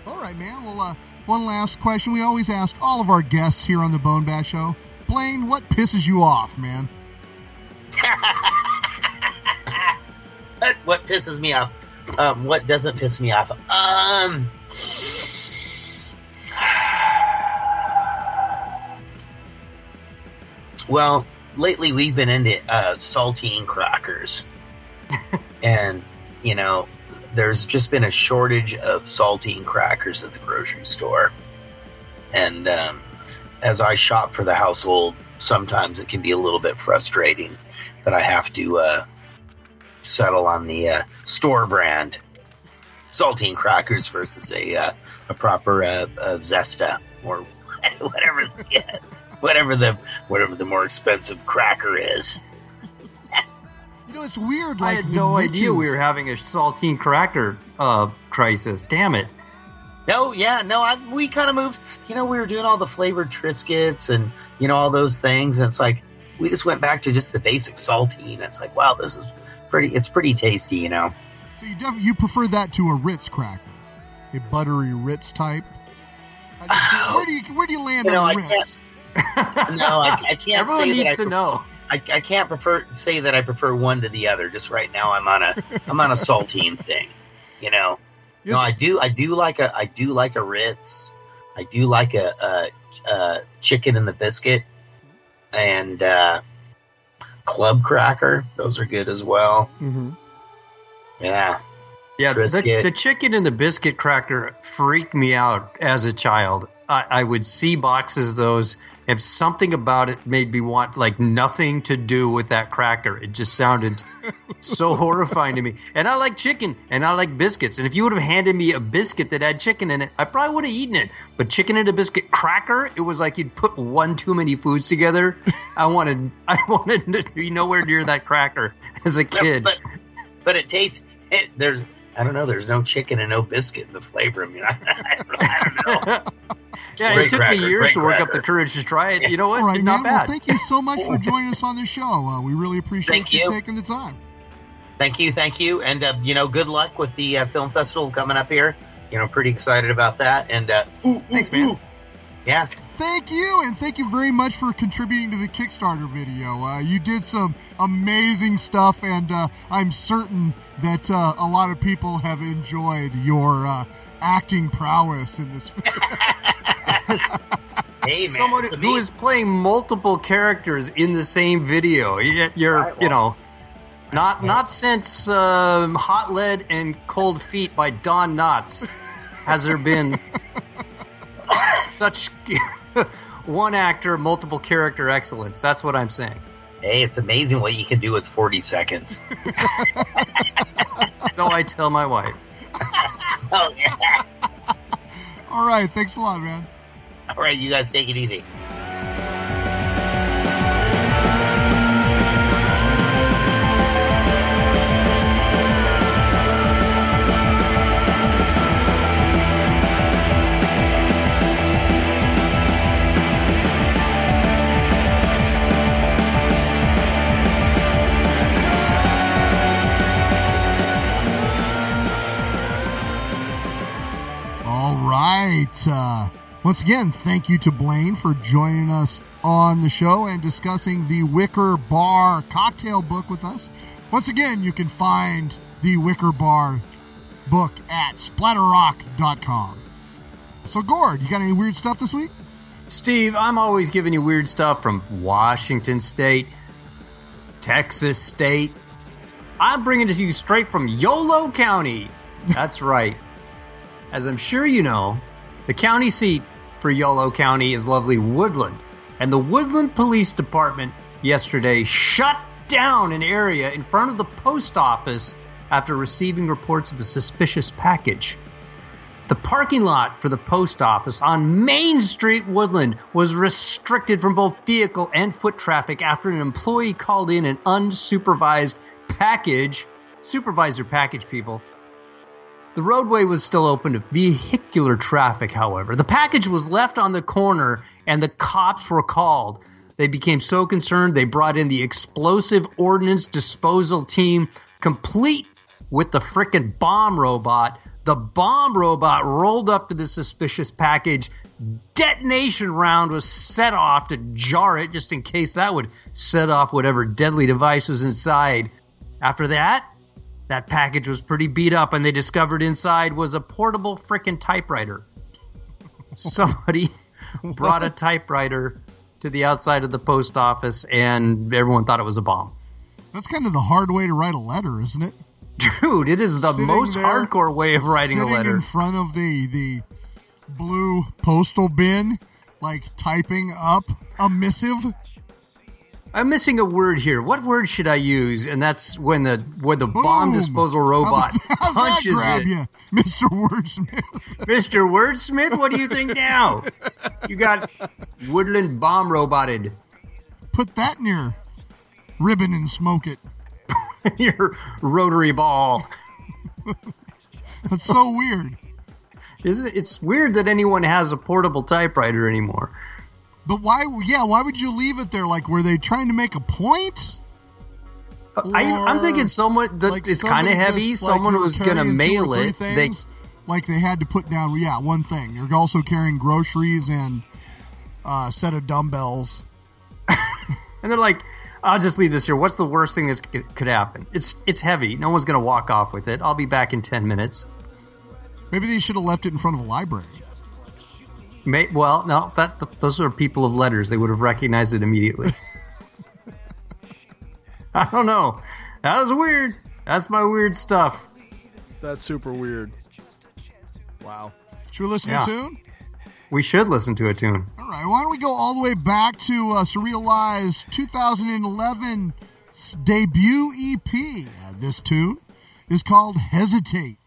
All right, man. Well, uh, one last question. We always ask all of our guests here on the Bone Bat Show. Blaine, what pisses you off, man? What, what pisses me off? Um, what doesn't piss me off? Um, well, lately we've been into uh, saltine crackers, and you know, there's just been a shortage of saltine crackers at the grocery store, and um, as I shop for the household, sometimes it can be a little bit frustrating that I have to uh, settle on the uh, store brand saltine crackers versus a uh, a proper uh, uh, Zesta or whatever whatever the whatever the more expensive cracker is. You know, it's weird. I had the no idea we were having a saltine cracker uh, crisis. Damn it. No, yeah, no, I, we kind of moved. You know, we were doing all the flavored Triscuits and you know all those things, and it's like we just went back to just the basic saltine. It's like, wow, this is pretty. It's pretty tasty, you know. So you def- you prefer that to a Ritz cracker, a buttery Ritz type. How do where do you where do you land You know, on I Ritz? No, I, I can't Everyone say that needs I to know. I, I can't prefer say that I prefer one to the other. Just right now, I'm on a I'm on a saltine thing. You know, no, I do I do like a I do like a Ritz. I do like a, a, a chicken and the biscuit and uh, club cracker. Those are good as well. Mm-hmm. Yeah, Yeah, the, the chicken and the biscuit cracker freaked me out as a child. I, I would see boxes of those, and something about it made me want like nothing to do with that cracker. It just sounded so horrifying to me. And I like chicken, and I like biscuits. And if you would have handed me a biscuit that had chicken in it, I probably would have eaten it. But chicken and a biscuit cracker, it was like you'd put one too many foods together. I wanted, I wanted to be nowhere near that cracker as a kid. but but it tastes. It, there's I don't know. There's no chicken and no biscuit in the flavor. I mean, I, I, don't, I don't know. Yeah, Great it took cracker, me years to work up the courage to try it. You know what? All right, Not man. Well, bad. thank you so much for joining us on the show. Uh, we really appreciate Thank you you. taking the time. Thank you, thank you, and uh, you know, good luck with the uh, film festival coming up here. You know, pretty excited about that. And uh, Thanks, man. yeah, Thank you, and thank you very much for contributing to the Kickstarter video. Uh, you did some amazing stuff, and uh, I'm certain that uh, a lot of people have enjoyed your uh, acting prowess in this. hey man, Someone it's who amazing. is playing multiple characters in the same video. You're, Right, well- you know, not not since um, Hot Lead and Cold Feet by Don Knotts has there been such one actor, multiple character excellence. That's what I'm saying. Hey, it's amazing what you can do with 40 seconds. So I tell my wife. oh yeah. All right, thanks a lot, man. All right, you guys take it easy. Uh, once again, thank you to Blaine for joining us on the show and discussing the Wicker Bar cocktail book with us. Once again, you can find the Wicker Bar book at splatterrock.com. So, Gord, you got any weird stuff this week? Steve, I'm always giving you weird stuff from Washington State, Texas State. I'm bringing it to you straight from Yolo County. That's right. As I'm sure you know, the county seat for Yolo County is lovely Woodland. And the Woodland Police Department yesterday shut down an area in front of the post office after receiving reports of a suspicious package. The parking lot for the post office on Main Street, Woodland, was restricted from both vehicle and foot traffic after an employee called in an unsupervised package. Supervisor package, people. The roadway was still open to vehicular traffic, however. The package was left on the corner and the cops were called. They became so concerned they brought in the explosive ordnance disposal team, complete with the frickin' bomb robot. The bomb robot rolled up to the suspicious package. Detonation round was set off to jar it, just in case that would set off whatever deadly device was inside. After that, that package was pretty beat up, and they discovered inside was a portable frickin' typewriter. Somebody brought a typewriter to the outside of the post office, and everyone thought it was a bomb. That's kind of the hard way to write a letter, isn't it? Dude, it is the Sitting most there, hardcore way of writing a sitting letter. in front of the the blue postal bin, like typing up a missive. I'm missing a word here. What word should I use? And that's when the when the bomb disposal robot How's punches it. you, Mister Wordsmith? Mr. Wordsmith, what do you think now? You got woodland bomb roboted. Put that in your ribbon and smoke it. Your rotary ball. That's so weird. Isn't it? It's weird that anyone has a portable typewriter anymore. But why? Yeah, why would you leave it there? Like, were they trying to make a point? I, I'm thinking someone that like, it's kind of heavy. just, someone were was going to mail it. They like they had to put down, yeah, one thing. You're also carrying groceries and uh, a set of dumbbells. and they're like, "I'll just leave this here. What's the worst thing that could- could happen? It's it's heavy. No one's going to walk off with it. I'll be back in ten minutes." Maybe they should have left it in front of a library. May, well, no, that those are people of letters. They would have recognized it immediately. I don't know. That was weird. That's my weird stuff. That's super weird. Wow. Should we listen Yeah. to a tune? We should listen to a tune. All right. Why don't we go all the way back to uh, Surrealized 2011 's debut EP? Uh, this tune is called Hesitate. Hesitate.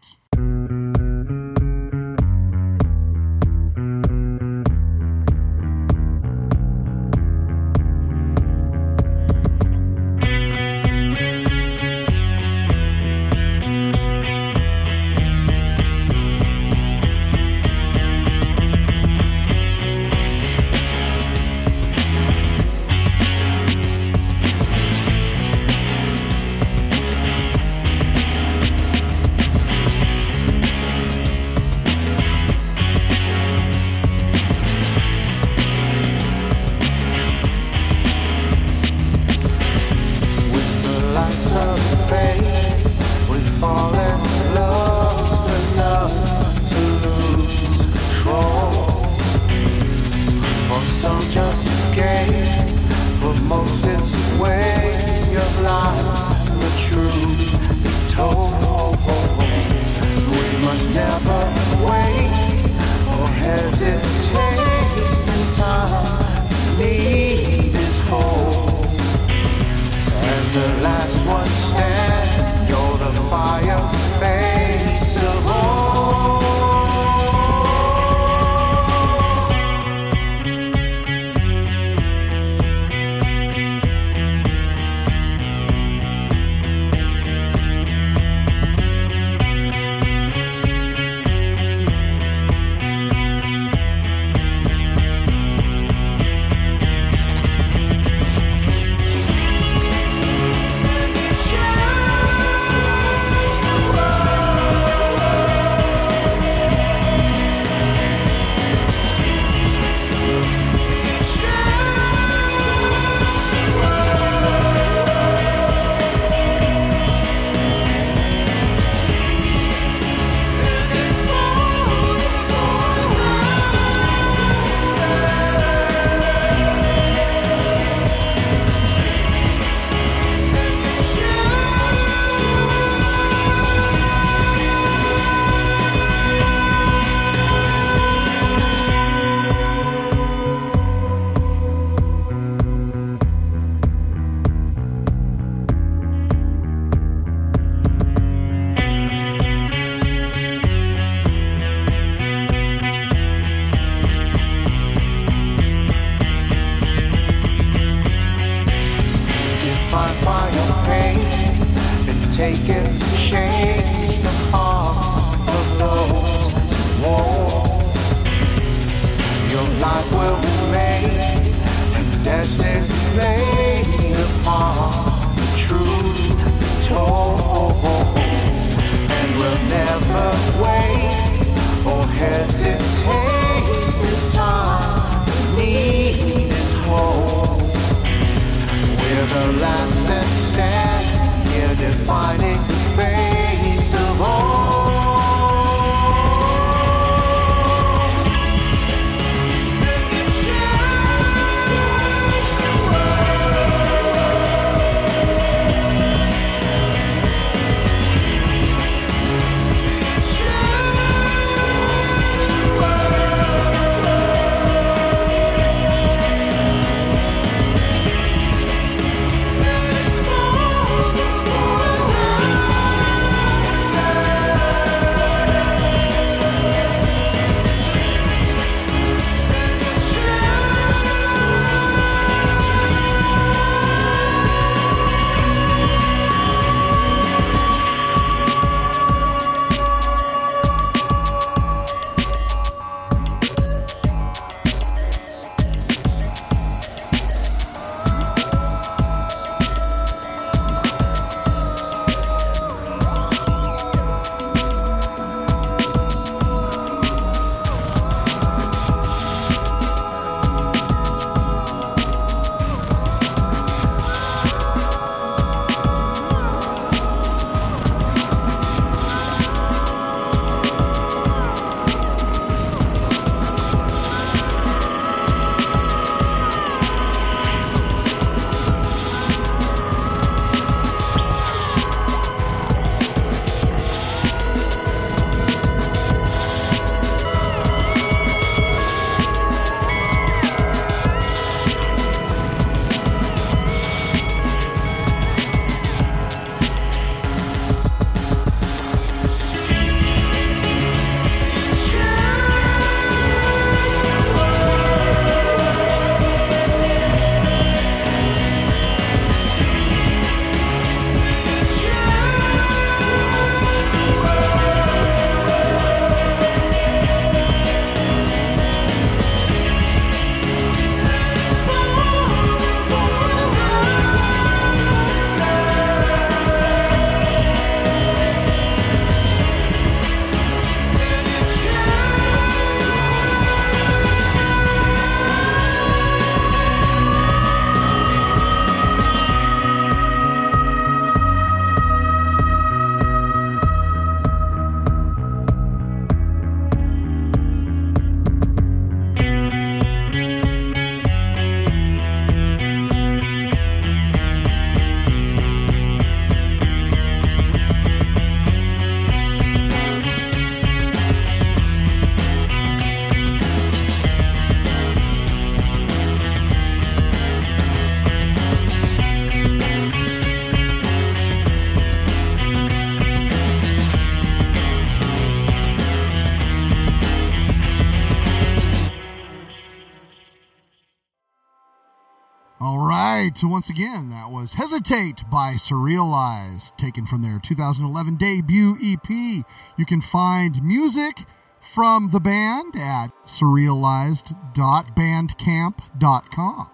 Once again, that was Hesitate by Surrealized, taken from their 2011 debut EP. You can find music from the band at surrealized.bandcamp.com.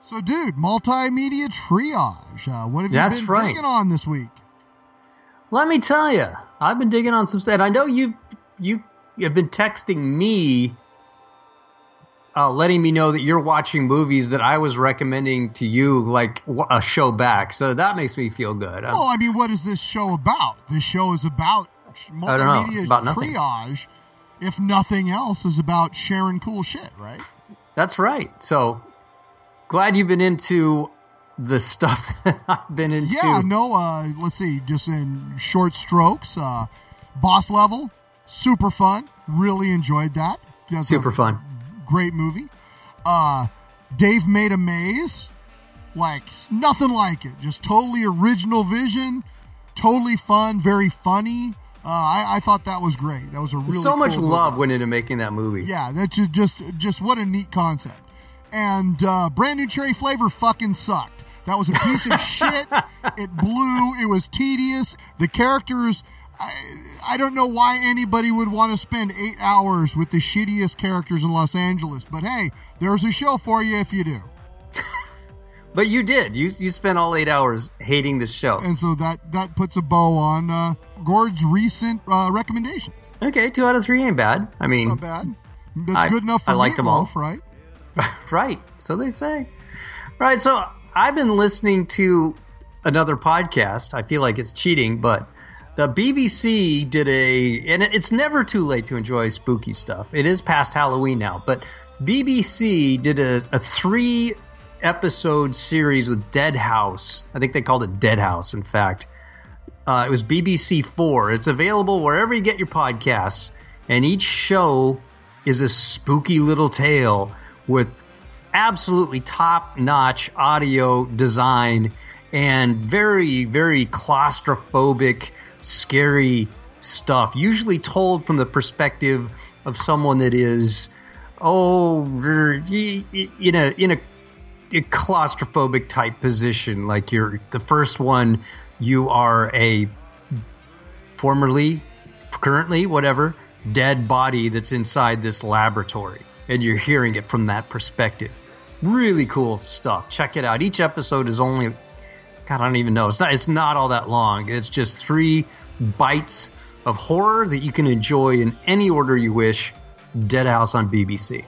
So, dude, multimedia triage. Uh, what have you been right. digging on this week? Let me tell you, I've been digging on some stuff. I know you you have been texting me, uh, letting me know that you're watching movies that I was recommending to you like a show back. So that makes me feel good. Um, Well, I mean, what is this show about? This show is about I don't know. It's multimedia about nothing. triage. If nothing else, is about sharing cool shit, right? That's right. So glad you've been into the stuff that I've been into. Yeah, no, uh, let's see, just in short strokes, uh, boss level, super fun. Really enjoyed that. That's Super fun. Great movie. Uh, Dave made a maze. Like, nothing like it. Just totally original vision, totally fun, very funny. Uh, I, I thought that was great. That was a really so much cool movie. love went into making that movie. Yeah, that's ju- just just what a neat concept. And uh, brand new cherry flavor fucking sucked. That was a piece of shit. It blew. It was tedious. The characters. I, I don't know why anybody would want to spend eight hours with the shittiest characters in Los Angeles, but hey, there's a show for you if you do. But you did. You you spent all eight hours hating the show. And so that that puts a bow on uh, Gord's recent uh, recommendations. Okay, two out of three ain't bad. I mean, Not bad. That's I- good enough for I liked them all, right? right. So they say. Right. So I've been listening to another podcast. I feel like it's cheating, but the BBC did a, and it's never too late to enjoy spooky stuff. It is past Halloween now, but BBC did a, a three episode series with Deadhouse. I think they called it Deadhouse, in fact. Uh, it was BBC Four. It's available wherever you get your podcasts, and each show is a spooky little tale with absolutely top notch audio design and very, very claustrophobic, scary stuff. Usually told from the perspective of someone that is, oh, r- y- y- in a in a, a claustrophobic type position. Like you're the first one, you are a formerly, currently, whatever, dead body that's inside this laboratory. And you're hearing it from that perspective. Really cool stuff. Check it out. Each episode is only, God, I don't even know. It's not, it's not all that long. It's just three bites of horror that you can enjoy in any order you wish. Deadhouse on BBC.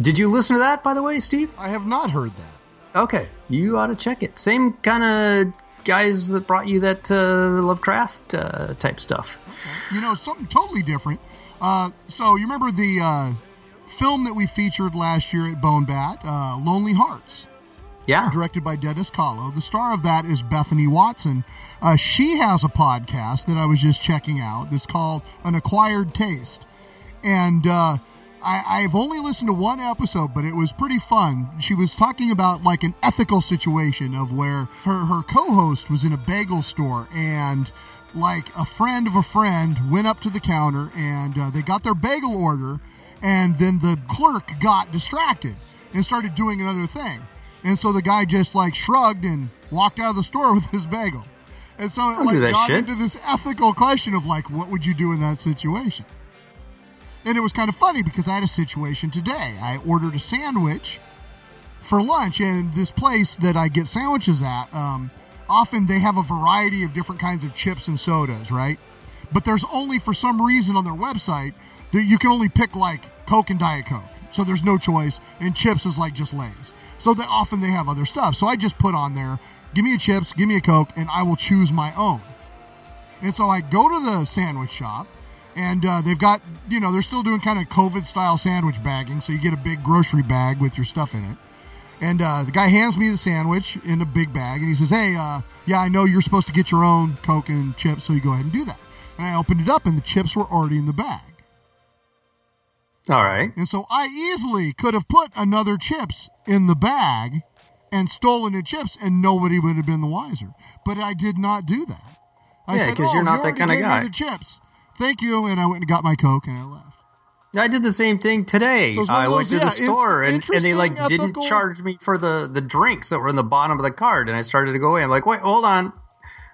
Did you listen to that, by the way, Steve? I have not heard that. Okay, you ought to check it. Same kind of guys that brought you that uh, Lovecraft uh, type stuff. You know, something totally different. Uh, so you remember the uh, film that we featured last year at Bone Bat, uh, Lonely Hearts. Yeah. Directed by Dennis Kahlo. The star of that is Bethany Watson. Uh, she has a podcast that I was just checking out. It's called An Acquired Taste. And uh, I, I've only listened to one episode, but it was pretty fun. She was talking about like an ethical situation of where her, her co host was in a bagel store and like a friend of a friend went up to the counter and uh, they got their bagel order and then the clerk got distracted and started doing another thing. And so the guy just like shrugged and walked out of the store with his bagel. And so it like got shit. into this ethical question of like, what would you do in that situation? And it was kind of funny because I had a situation today. I ordered a sandwich for lunch, and this place that I get sandwiches at, um, often they have a variety of different kinds of chips and sodas, right? But there's only, for some reason, on their website, that you can only pick like Coke and Diet Coke. So there's no choice, and chips is like just Lay's. So they, often they have other stuff. So I just put on there, give me a chips, give me a Coke, and I will choose my own. And so I go to the sandwich shop, and uh, they've got, you know, they're still doing kind of COVID style sandwich bagging. So you get a big grocery bag with your stuff in it. And uh, the guy hands me the sandwich in a big bag, and he says, Hey, uh, yeah, I know you're supposed to get your own Coke and chips, so you go ahead and do that. And I opened it up, and the chips were already in the bag. All right. And so I easily could have put another chips in the bag and stolen the chips, and nobody would have been the wiser. But I did not do that. I Yeah, said, 'cause "Oh, you're not you that gave me guy." The chips, thank you. And I went and got my Coke, and I left. I did the same thing today. So of I went to yeah, the store and, and they like interesting didn't charge me for the, the drinks that were in the bottom of the card, and I started to go away. I'm like, wait, hold on.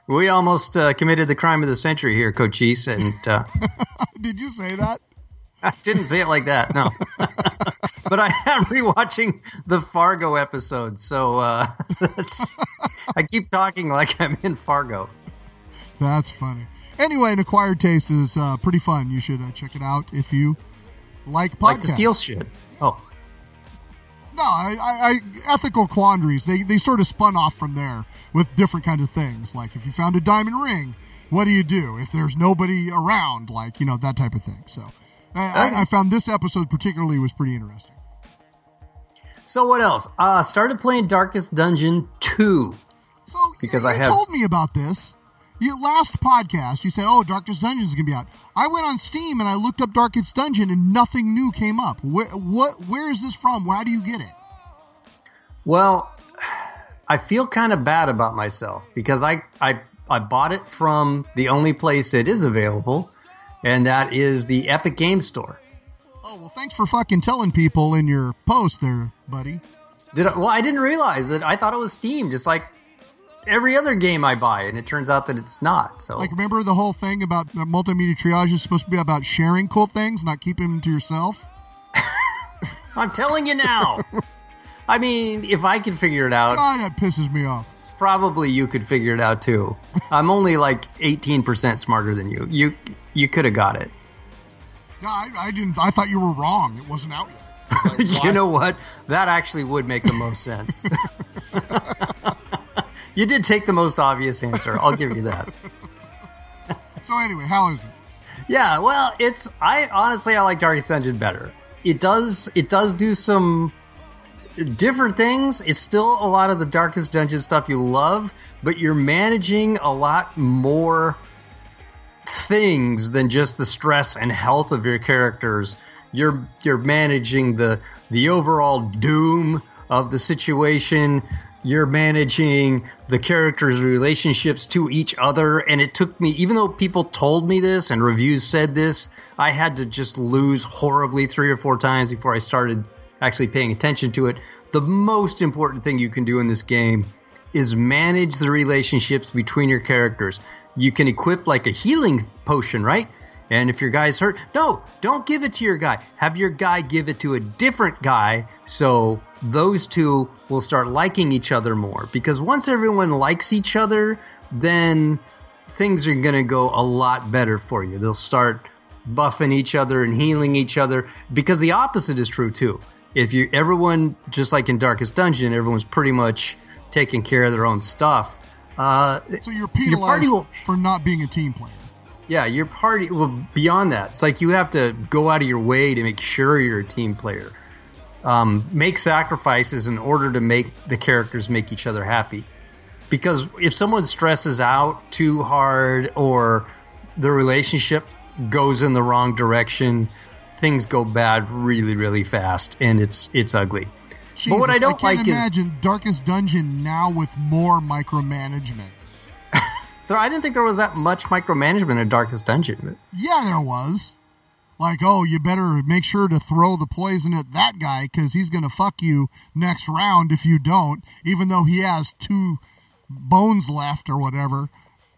We almost uh, committed the crime of the century here, Cochise, and uh, Did you say that? I didn't say it like that, no. but I am rewatching the Fargo episode, so uh, that's, I keep talking like I'm in Fargo. That's funny. Anyway, an acquired taste is uh, pretty fun. You should uh, check it out if you like podcasts. Like to steal shit. Oh, No, I, I, I, ethical quandaries. They they sort of spun off from there with different kind of things. Like if you found a diamond ring, what do you do if there's nobody around? Like you know that type of thing. So I, I, I found this episode particularly was pretty interesting. so what else? Uh, started playing Darkest Dungeon 2. So Because you I have- told me about this. You, last podcast, you said, "Oh, Darkest Dungeon is going to be out." I went on Steam and I looked up Darkest Dungeon, and nothing new came up. Where, what? Where is this from? Why do you get it? Well, I feel kind of bad about myself because I, I I bought it from the only place it is available, and that is the Epic Game Store. Oh well, thanks for fucking telling people in your post there, buddy. Did I, well, I didn't realize that. I thought it was Steam, just like every other game I buy, and it turns out that it's not. So Like, remember the whole thing about multimedia triage is supposed to be about sharing cool things, not keeping them to yourself. I'm telling you now. I mean, if I can figure it out, God, that pisses me off. probably you could figure it out too. I'm only like 18% smarter than you. You you could have got it. No, I, I didn't. I thought you were wrong. It wasn't out yet. you know what? That actually would make the most sense. you did take the most obvious answer. I'll give you that. So anyway, how is it? Yeah, well, it's I honestly I like Darkest Dungeon better. It does it does do some different things. It's still a lot of the Darkest Dungeon stuff you love, but you're managing a lot more things than just the stress and health of your characters. You're you're managing the the overall doom of the situation. You're managing the characters' relationships to each other, and it took me, even though people told me this and reviews said this, I had to just lose horribly three or four times before I started actually paying attention to it. The most important thing you can do in this game is manage the relationships between your characters. You can equip like a healing potion, right? And if your guy's hurt, no, don't give it to your guy. Have your guy give it to a different guy so those two will start liking each other more. Because once everyone likes each other, then things are going to go a lot better for you. They'll start buffing each other and healing each other because the opposite is true too. If you everyone just like in Darkest Dungeon, everyone's pretty much taking care of their own stuff. Uh, So you're your penalized party will for not being a team player. yeah, your party. Well, beyond that, it's like you have to go out of your way to make sure you're a team player. Um, make sacrifices in order to make the characters make each other happy. Because if someone stresses out too hard or the relationship goes in the wrong direction, things go bad really, really fast, and it's it's ugly. But what I don't can't like is imagine Darkest Dungeon now with more micromanagement. there, I didn't think there was that much micromanagement in Darkest Dungeon. Yeah, there was. Like, oh, you better make sure to throw the poison at that guy because he's going to fuck you next round if you don't, even though he has two bones left or whatever.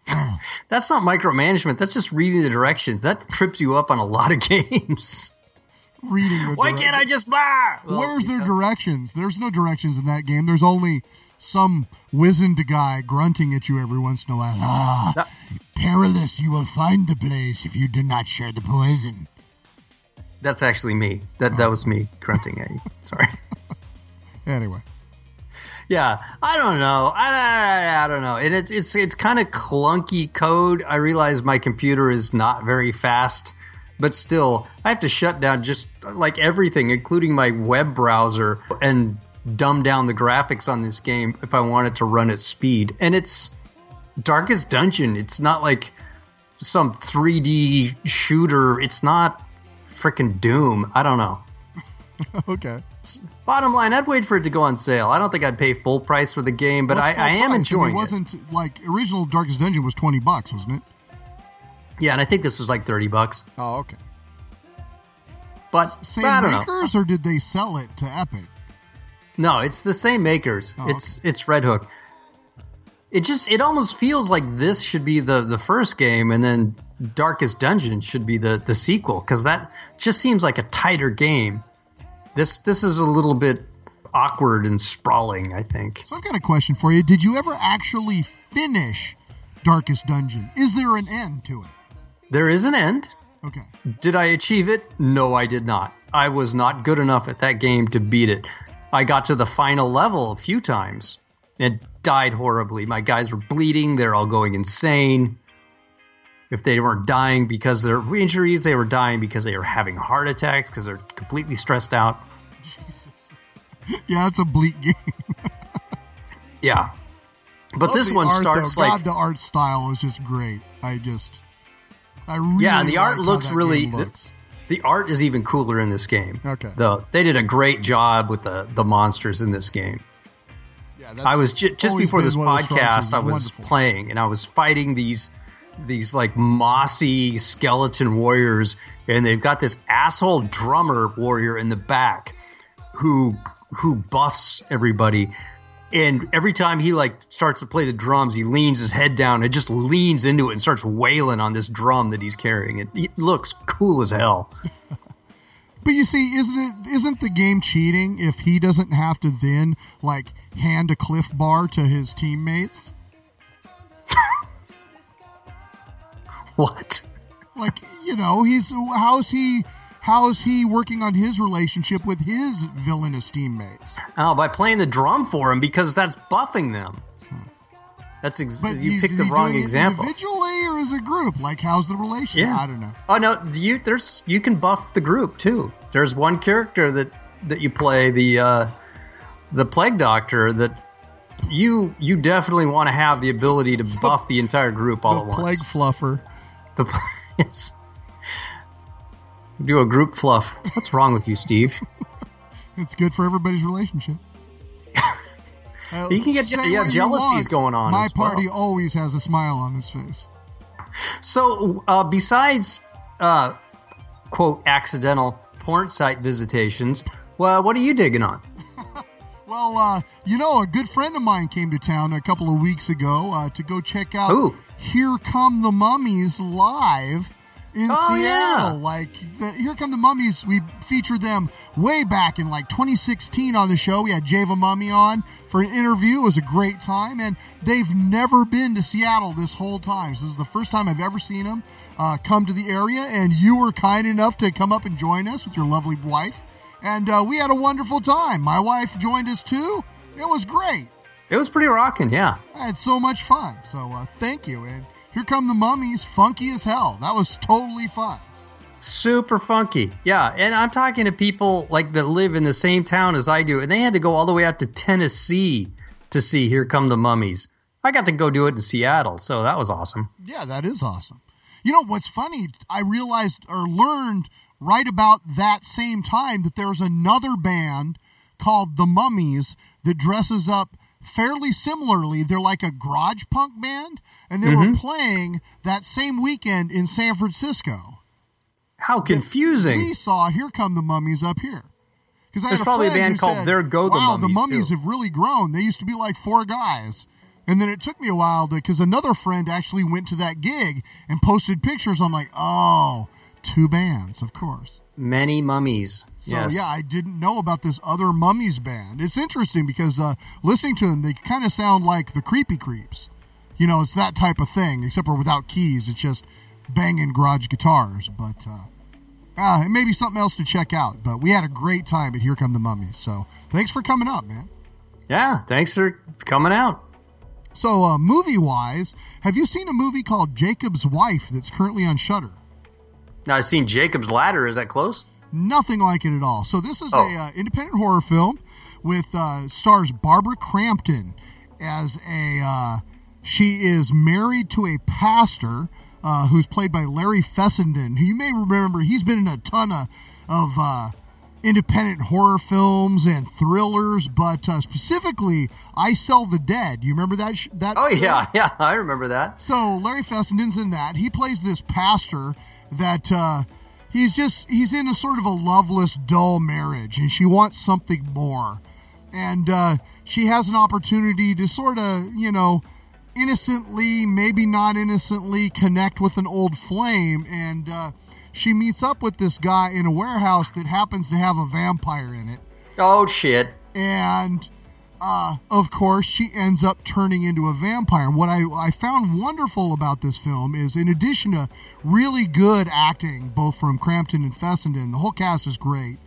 That's not micromanagement. That's just reading the directions. That trips you up on a lot of games. Reading the Why can't I just buy? Where's their directions? There's no directions in that game. There's only some wizened guy grunting at you every once in a while. Ah, perilous, you will find the place if you do not share the poison. That's actually me. That that was me grunting at you. Sorry. Anyway, Yeah, I don't know. I, I, I don't know. And it, it's it's kind of clunky code. I realize my computer is not very fast, but still, I have to shut down just like everything, including my web browser, and dumb down the graphics on this game if I want it to run at speed. And it's Darkest Dungeon. It's not like some 3D shooter. It's not freaking Doom. I don't know. okay. Bottom line, I'd wait for it to go on sale. I don't think I'd pay full price for the game, but I, I am price? enjoying It wasn't like original Darkest Dungeon was twenty bucks, wasn't it? Yeah, and I think this was like thirty bucks. Oh, okay. But Same I don't know. makers, or did they sell it to Epic? No, it's the same makers. Oh, it's it's Red Hook. It just it almost feels like this should be the the first game, and then Darkest Dungeon should be the the sequel because that just seems like a tighter game. This this is a little bit awkward and sprawling. I think. So I've got a question for you. Did you ever actually finish Darkest Dungeon? Is there an end to it? There is an end. Okay. Did I achieve it? No, I did not. I was not good enough at that game to beat it. I got to the final level a few times and died horribly. My guys were bleeding, they're all going insane. If they weren't dying because of their injuries, they were dying because they were having heart attacks because they're completely stressed out. Yeah, it's a bleak game. Yeah. But Love this one art, starts though. like God, the art style is just great. I just, I really Yeah, and the art like looks really looks. The art is even cooler in this game. Okay. Though they did a great job with the the monsters in this game. Yeah, that's I was ju- just before this one of the strong podcast. I was Wonderful. playing and I was fighting these these like mossy skeleton warriors, and they've got this asshole drummer warrior in the back who who buffs everybody. And every time he like starts to play the drums, he leans his head down and just leans into it and starts wailing on this drum that he's carrying. It, it looks cool as hell. But you see, isn't it isn't the game cheating if he doesn't have to then like hand a Clif Bar to his teammates? What? Like you know, he's how's he how's he working on his relationship with his villainous teammates? Oh, by playing the drum for him because that's buffing them. That's ex- But you picked the he wrong example. Individually or as a group? Like how's the relationship? Yeah. I don't know. Oh no, you there's you can buff the group too. There's one character that that you play the uh, the plague doctor that you you definitely want to have the ability to buff the entire group all the at once. plague fluffer. The yes. Do a group fluff. What's wrong with you, Steve? It's good for everybody's relationship. Uh, You can get- yeah, jealousies going on My as well. party always has a smile on his face. So, uh, besides uh, quote accidental porn site visitations, well, what are you digging on? Well, uh, you know, a good friend of mine came to town a couple of weeks ago uh, to go check out Who? Here Come the Mummies live in Oh, Seattle. yeah. Like, the, Here Come the Mummies, we featured them way back in like 2016 on the show. We had Java Mummy on for an interview. It was a great time, and they've never been to Seattle this whole time. So this is the first time I've ever seen them uh, come to the area, and you were kind enough to come up and join us with your lovely wife. And uh, we had a wonderful time. My wife joined us too. It was great. It was pretty rocking, yeah. I had so much fun. So uh, thank you. And here come the mummies, funky as hell. That was totally fun. Super funky. Yeah, and I'm talking to people like that live in the same town as I do, and they had to go all the way out to Tennessee to see Here Come the Mummies. I got to go do it in Seattle, so that was awesome. Yeah, that is awesome. You know what's funny? I realized or learned right about that same time that there's another band called the Mummies that dresses up fairly similarly. They're like a garage punk band, and they were Mhm. playing that same weekend in San Francisco. How confusing. We saw "Here Come the Mummies" up here. Because I There's probably a band called said, There Go the wow, the Mummies, mummies too." have really grown. They used to be like four guys. And then it took me a while to, because another friend actually went to that gig and posted pictures. I'm like, oh, two bands, of course. Many mummies. So yes. yeah, I didn't know about this other mummies band. It's interesting because uh, listening to them, they kind of sound like the Creepy Creeps. You know, it's that type of thing, except for without keys. It's just banging garage guitars. But uh, ah, it may be something else to check out. But we had a great time at Here Come the Mummies. So thanks for coming up, man. Yeah, thanks for coming out. So uh, movie wise, have you seen a movie called Jakob's Wife that's currently on Shudder? Now, I've seen Jacob's Ladder. Is that close? Nothing like it at all. So this is Oh. a uh, independent horror film with uh, stars Barbara Crampton as a uh, she is married to a pastor uh, who's played by Larry Fessenden, who you may remember. He's been in a ton of of uh, independent horror films and thrillers, but uh, specifically, I Sell the Dead. You remember that? Sh- that? Oh yeah, yeah, I remember that. So Larry Fessenden's in that. He plays this pastor that uh, he's just he's in a sort of a loveless, dull marriage, and she wants something more. And uh, she has an opportunity to sort of, you know, innocently, maybe not innocently, connect with an old flame. And uh, she meets up with this guy in a warehouse that happens to have a vampire in it Oh shit. and uh, of course, she ends up turning into a vampire. What I, I found wonderful about this film is, in addition to really good acting, both from Crampton and Fessenden, the whole cast is great.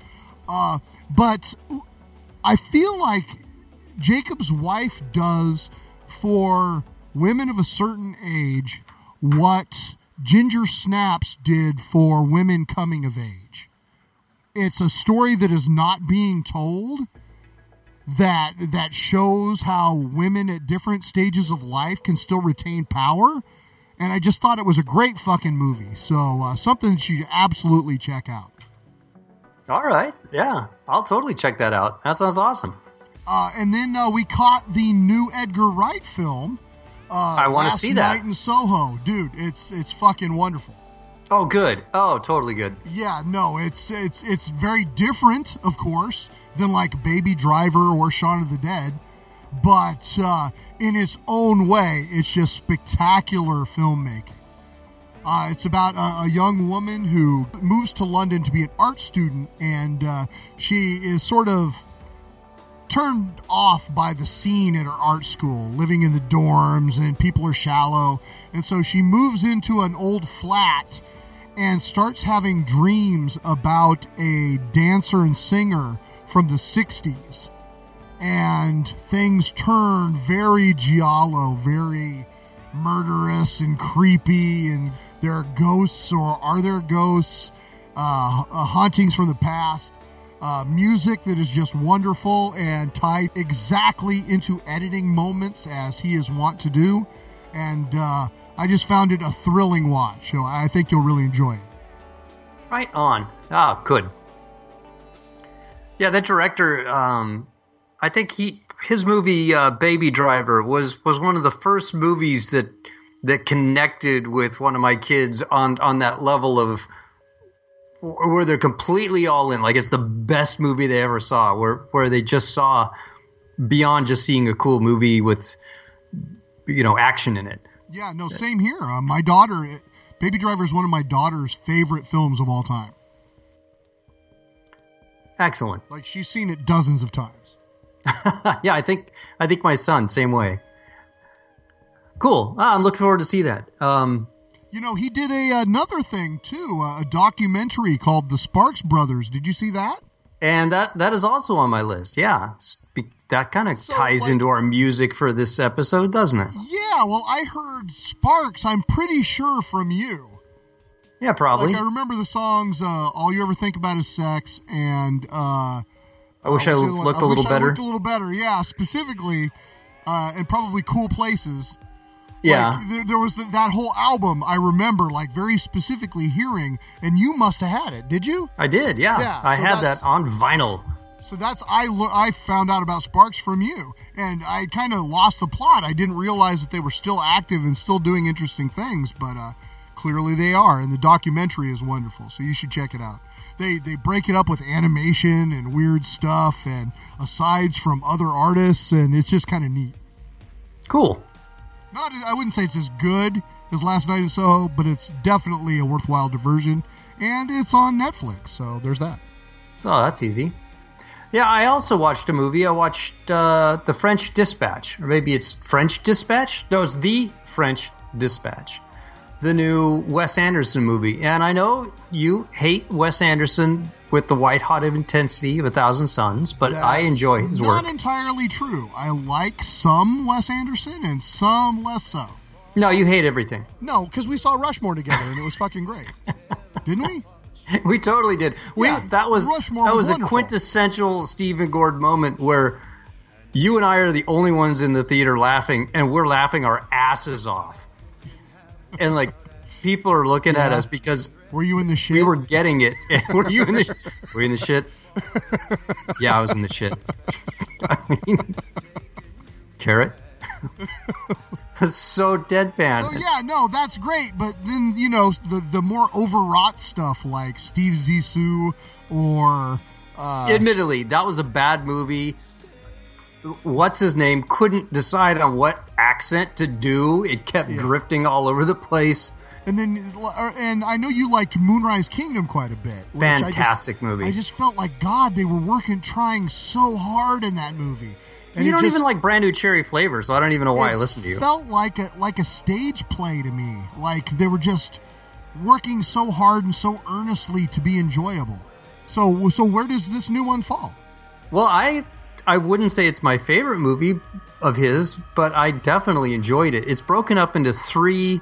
Uh, but I feel like Jakob's wife does for women of a certain age what Ginger Snaps did for women coming of age. It's a story that is not being told that that shows how women at different stages of life can still retain power. And I just thought it was a great fucking movie. So uh, something that you should absolutely check out. All right, yeah, I'll totally check that out. That sounds awesome. Uh, and then uh, we caught the new Edgar Wright film. Uh, I wanna see that. Night in Soho, dude. It's it's fucking wonderful. Oh, good. Oh, totally good. Yeah, no, it's it's it's very different, of course, than like Baby Driver or Shaun of the Dead, but uh, in its own way, it's just spectacular filmmaking. Uh, it's about a, a young woman who moves to London to be an art student, and uh, she is sort of turned off by the scene at her art school, living in the dorms, and people are shallow. And so she moves into an old flat and starts having dreams about a dancer and singer from the 60s. And things turn very giallo, very murderous and creepy, and there are ghosts, or are there ghosts? Uh, uh, hauntings from the past. Uh, music that is just wonderful and tied exactly into editing moments as he is wont to do. And uh, I just found it a thrilling watch. So I think you'll really enjoy it. Right on. Ah, good. Yeah, that director. Um, I think he his movie uh, Baby Driver was was one of the first movies that that connected with one of my kids on on that level of where they're completely all in. Like it's the best movie they ever saw. Where where they just saw beyond just seeing a cool movie with you know action in it. Yeah, no, same here. Uh, my daughter, Baby Driver is one of my daughter's favorite films of all time. Excellent. Like she's seen it dozens of times. yeah, I think I think my son same way. Cool. Ah, I'm looking forward to see that. Um, You know, he did a another thing too, uh, a documentary called The Sparks Brothers. Did you see that? and that that is also on my list. Yeah, that kind of ties like- into our music for this episode, doesn't it? Yeah, well, I heard Sparks. I'm pretty sure from you. Yeah, probably. Like I remember the songs. Uh, All you ever think about is sex, and uh, I wish I what's the other looked I a little wish I better. looked a little better. Yeah, specifically, uh, and probably cool places. Yeah. Like, there, there was th- that whole album I remember, like very specifically hearing, and you must have had it. Did you? I did. Yeah, Yeah, I so had that on vinyl. So that's I I found out about Sparks from you, and I kind of lost the plot. I didn't realize that they were still active and still doing interesting things, but uh, clearly they are. And the documentary is wonderful, so you should check it out. They they break it up with animation and weird stuff and asides from other artists, and it's just kind of neat. Cool. Not I wouldn't say it's as good as Last Night in Soho, but it's definitely a worthwhile diversion, and it's on Netflix. So there's that. Oh, that's easy. Yeah, I also watched a movie. I watched uh, The French Dispatch. Or maybe it's French Dispatch? No, it's The French Dispatch. The new Wes Anderson movie. And I know you hate Wes Anderson with the white hot intensity of A Thousand Suns, but I enjoy his work. not entirely true. I like some Wes Anderson and some less so. No, you hate everything. No, because we saw Rushmore together and it was fucking great, didn't we? we totally did. We Yeah, that was Rushmore that was was, a quintessential Stephen Gord moment where you and I are the only ones in the theater laughing, and we're laughing our asses off, and like people are looking at us because Were you in the shit? we were getting it. were you in the? Were you in the shit? yeah, I was in the shit. I mean, carrot. so deadpan. So yeah, no, that's great. But then you know the the more overwrought stuff like Steve Zissou or uh, Admittedly, that was a bad movie. What's his name couldn't decide on what accent to do. It kept drifting all over the place. And then uh, and I know you liked Moonrise Kingdom quite a bit. which I just- Fantastic movie. I just felt like God, they were working, trying so hard in that movie. And you don't just- even like brand new cherry flavor, so I don't even know why I listened to you. It felt like a like a stage play to me. Like they were just working so hard and so earnestly to be enjoyable. So so where does this new one fall? Well, I I wouldn't say it's my favorite movie of his, but I definitely enjoyed it. It's broken up into three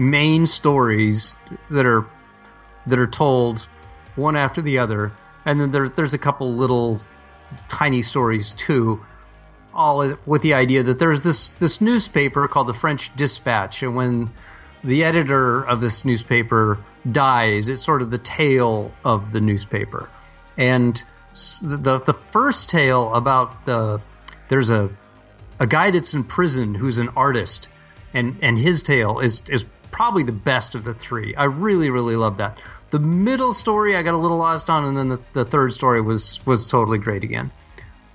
main stories that are that are told one after the other, and then there's there's a couple little tiny stories too, all with the idea that there's this this newspaper called the French Dispatch, and when the editor of this newspaper dies, it's sort of the tale of the newspaper, and the the first tale about the there's a a guy that's in prison who's an artist, and and his tale is is probably the best of the three. I really really love that. The middle story I got a little lost on, and then the, the third story was was totally great again.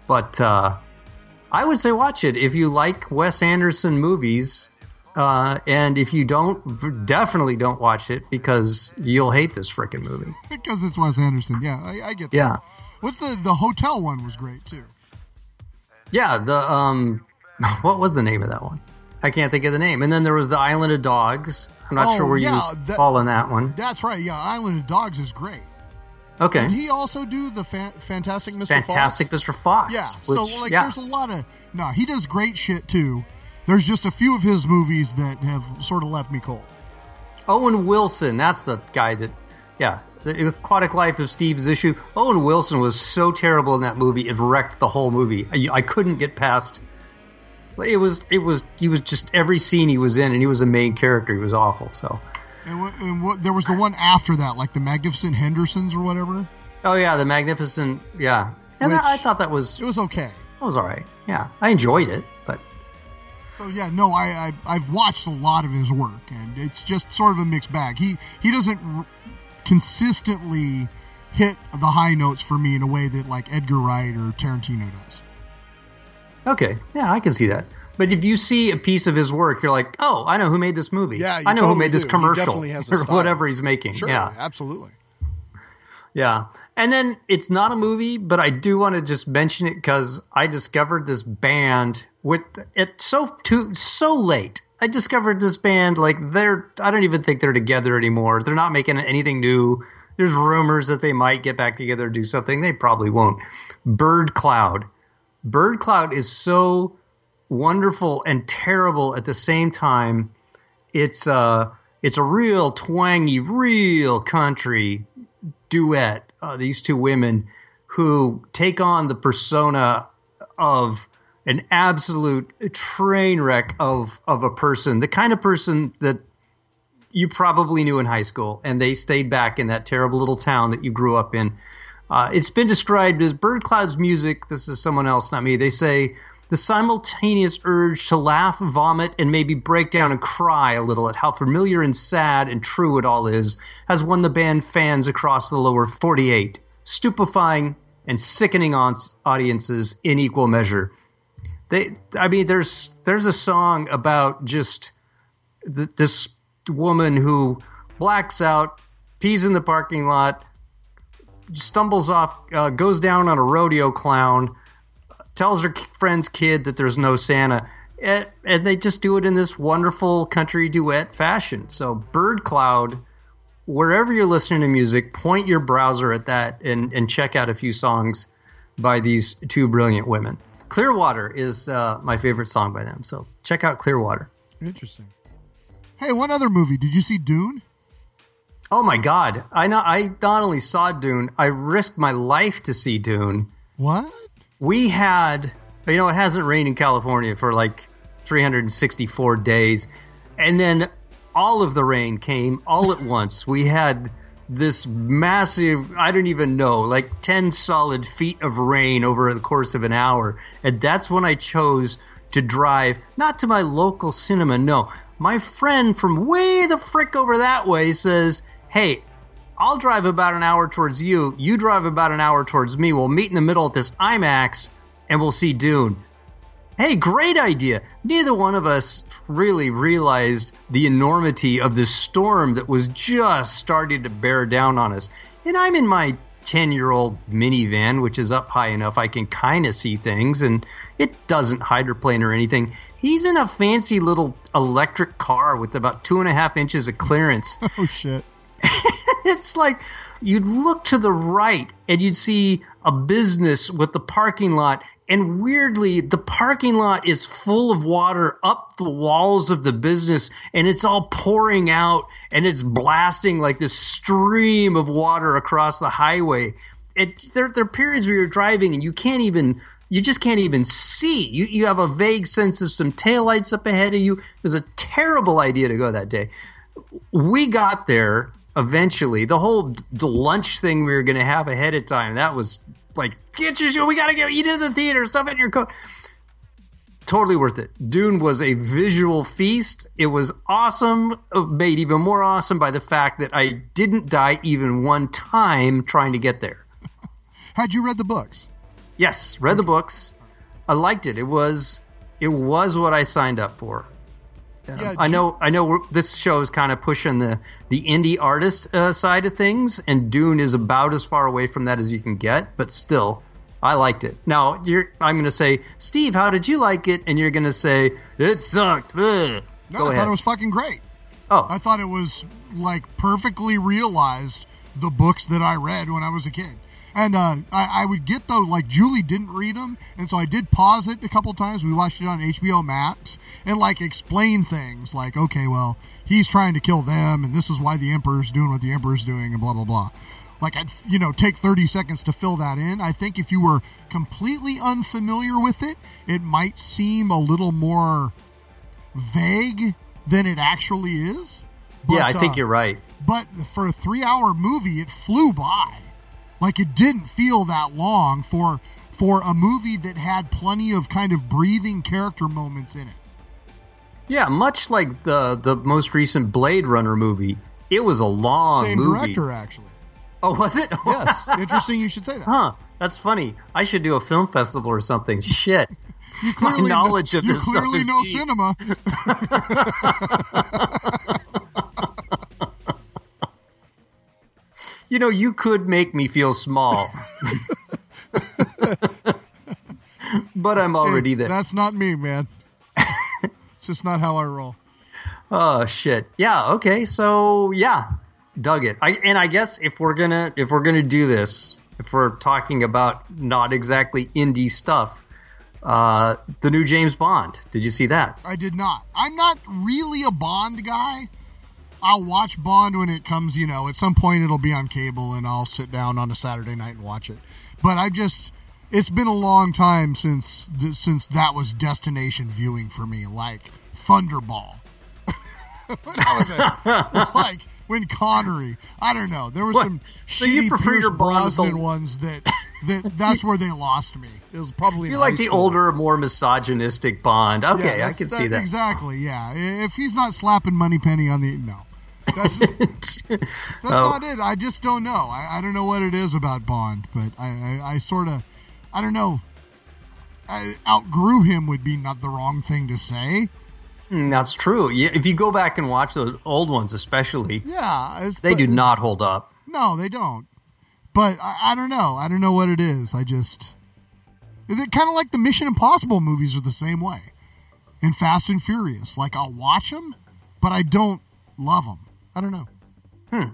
But uh, I would say watch it if you like Wes Anderson movies. Uh, and if you don't, definitely don't watch it because you'll hate this freaking movie. because it's Wes Anderson. Yeah, I, I get that. Yeah. What's the the hotel one was great too. Yeah, the um, what was the name of that one? I can't think of the name. And then there was the Island of Dogs. I'm not Oh, sure where yeah, you that- fall in that one. That's right. Yeah, Island of Dogs is great. Okay, Did he also do the fa- Fantastic Mr. Fantastic Fox? Mr. Fox. Yeah. which- so like, yeah. there's a lot of no. He does great shit too. There's just a few of his movies that have sort of left me cold. Owen Wilson. That's the guy that, yeah, the Aquatic Life of Steve Zissou. Owen Wilson was so terrible in that movie; it wrecked the whole movie. I, I couldn't get past. It was, it was, he was just every scene he was in, and he was a main character. He was awful. So, And, what, and what, there was the one after that, like the Magnificent Hendersons or whatever. oh yeah, the Magnificent, yeah, and Which- I, I thought that was, It was okay. that was all right. Yeah, I enjoyed it, but So yeah, no, I, I I've watched a lot of his work, and it's just sort of a mixed bag. He he doesn't r- consistently hit the high notes for me in a way that like Edgar Wright or Tarantino does. Okay, yeah, I can see that. But if you see a piece of his work, you're like, oh, I know who made this movie. Yeah, you I know who totally made this do. Commercial definitely has a or whatever he's making. Sure, Yeah, absolutely. yeah. And then it's not a movie, but I do want to just mention it because I discovered this band with it so too so late. I discovered this band like they're I don't even think they're together anymore. They're not making anything new. There's rumors that they might get back together and do something. They probably won't. Birdcloud. Birdcloud is so wonderful and terrible at the same time. It's uh it's a real twangy, real country duet. Uh, these two women who take on the persona of an absolute train wreck of of a person, the kind of person that you probably knew in high school, and they stayed back in that terrible little town that you grew up in. Uh, it's been described as Birdcloud's music. This is someone else, not me. They say the simultaneous urge to laugh, vomit, and maybe break down and cry a little at how familiar and sad and true it all is has won the band fans across the lower 48, stupefying and sickening on audiences in equal measure. They, I mean, there's there's a song about just th- this woman who blacks out, pees in the parking lot, stumbles off, uh, goes down on a rodeo clown, tells her friend's kid that there's no Santa, and, and they just do it in this wonderful country duet fashion. So, Birdcloud, wherever you're listening to music, point your browser at that and, and check out a few songs by these two brilliant women. Clearwater is uh, my favorite song by them, so check out Clearwater. Interesting. Hey, one other movie. Did you see Dune? Oh my God! I not I not only saw Dune, I risked my life to see Dune. What? We had, you know, it hasn't rained in California for like 364 days, and then all of the rain came all at once. We had this massive, I don't even know, like 10 solid feet of rain over the course of an hour, and that's when I chose to drive not to my local cinema. No, my friend from way the frick over that way says, "Hey." I'll drive about an hour towards you. You drive about an hour towards me. We'll meet in the middle at this IMAX and we'll see Dune. Hey, great idea. Neither one of us really realized the enormity of this storm that was just starting to bear down on us. And I'm in my 10 year old minivan, which is up high enough I can kind of see things, and it doesn't hydroplane or anything. He's in a fancy little electric car with about two and a half inches of clearance. Oh shit. it's like you'd look to the right and you'd see a business with the parking lot and weirdly the parking lot is full of water up the walls of the business and it's all pouring out and it's blasting like this stream of water across the highway. It, there, there are periods where you're driving and you can't even you just can't even see. You, you have a vague sense of some taillights up ahead of you. It was a terrible idea to go that day. We got there eventually. The whole the lunch thing we were going to have ahead of time that was like get your we got to go eat in the theater, stuff in your coat. Totally worth it. Dune was a visual feast. It was awesome, uh, made even more awesome by the fact that I didn't die even one time trying to get there. Had you read the books? Yes, read the books. I liked it. It was it was what I signed up for. Yeah, I know. I know. We're, this show is kind of pushing the the indie artist uh, side of things, and Dune is about as far away from that as you can get. But still, I liked it. Now you're. I'm going to say, Steve, how did you like it? And you're going to say it sucked. Ugh. No, Go I ahead. thought it was fucking great. Oh. I thought it was like perfectly realized the books that I read when I was a kid. And uh, I, I would get though, like Julie didn't read them, and so I did pause it a couple times. We watched it on HBO Max and like explain things like, okay, well, he's trying to kill them, and this is why the Emperor's doing what the Emperor's doing, and blah blah blah. Like I'd you know take thirty seconds to fill that in. I think if you were completely unfamiliar with it, it might seem a little more vague than it actually is. yeah, I think uh, you're right. But for a three hour movie, it flew by. Like it didn't feel that long for for a movie that had plenty of kind of breathing character moments in it. Yeah, much like the the most recent Blade Runner movie, it was a long Same movie. director, actually. Oh, was it? Yes. Interesting you should say that. Huh. That's funny. I should do a film festival or something. Shit. You My clearly knowledge of you this stuff clearly is know deep. cinema. You know, you could make me feel small. but I'm already Hey, there. That's not me, man. it's just not how I roll. Oh shit. Yeah, okay. So, yeah. Dug it. I and I guess if we're going to if we're going to do this, if we're talking about not exactly indie stuff, uh the new James Bond. Did you see that? I did not. I'm not really a Bond guy. I'll watch Bond when it comes, you know, at some point it'll be on cable and I'll sit down on a Saturday night and watch it. But I've just it's been a long time since since that was destination viewing for me like Thunderball. that was it. like when Connery, I don't know. There was What? some So you shitty prefer Pierce with the- Brosnan ones that that that's where they lost me. It was probably You like the school. older, more misogynistic Bond. Okay, Yeah, I can see that. Exactly, yeah. If he's not slapping Moneypenny on the no, that's that's Oh. not it. I just don't know. I, I don't know what it is about Bond, but I I, I sort of I don't know. I outgrew him would be not the wrong thing to say. Mm, That's true. Yeah, if you go back and watch those old ones, especially, Yeah, they do not hold up. No, they don't. But I, I don't know. I don't know what it is. I just they're kind of like the Mission Impossible movies are the same way. And Fast and Furious, like I'll watch them, but I don't love them. I don't know. Hmm.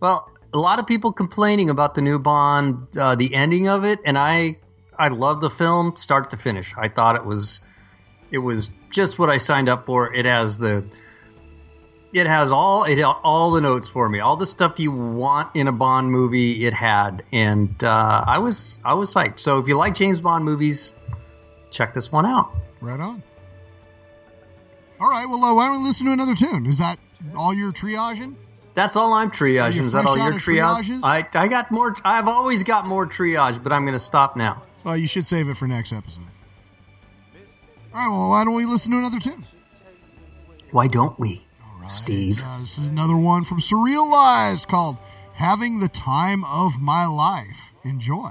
Well, a lot of people complaining about the new Bond, uh, the ending of it, and I, I love the film start to finish. I thought it was, it was just what I signed up for. It has the, it has all it all the notes for me, all the stuff you want in a Bond movie. It had, and uh, I was I was psyched. So if you like James Bond movies, check this one out. Right on. All right. Well, uh, why don't we listen to another tune? Is that all your triaging? That's all I'm triaging. Is that all your triage? triages? I I got more. I've always got more triage, but I'm going to stop now. Well, you should save it for next episode. All right. Well, why don't we listen to another tune? Why don't we, Steve? Uh, this is another one from Surreal Surrealized called "Having the Time of My Life." Enjoy.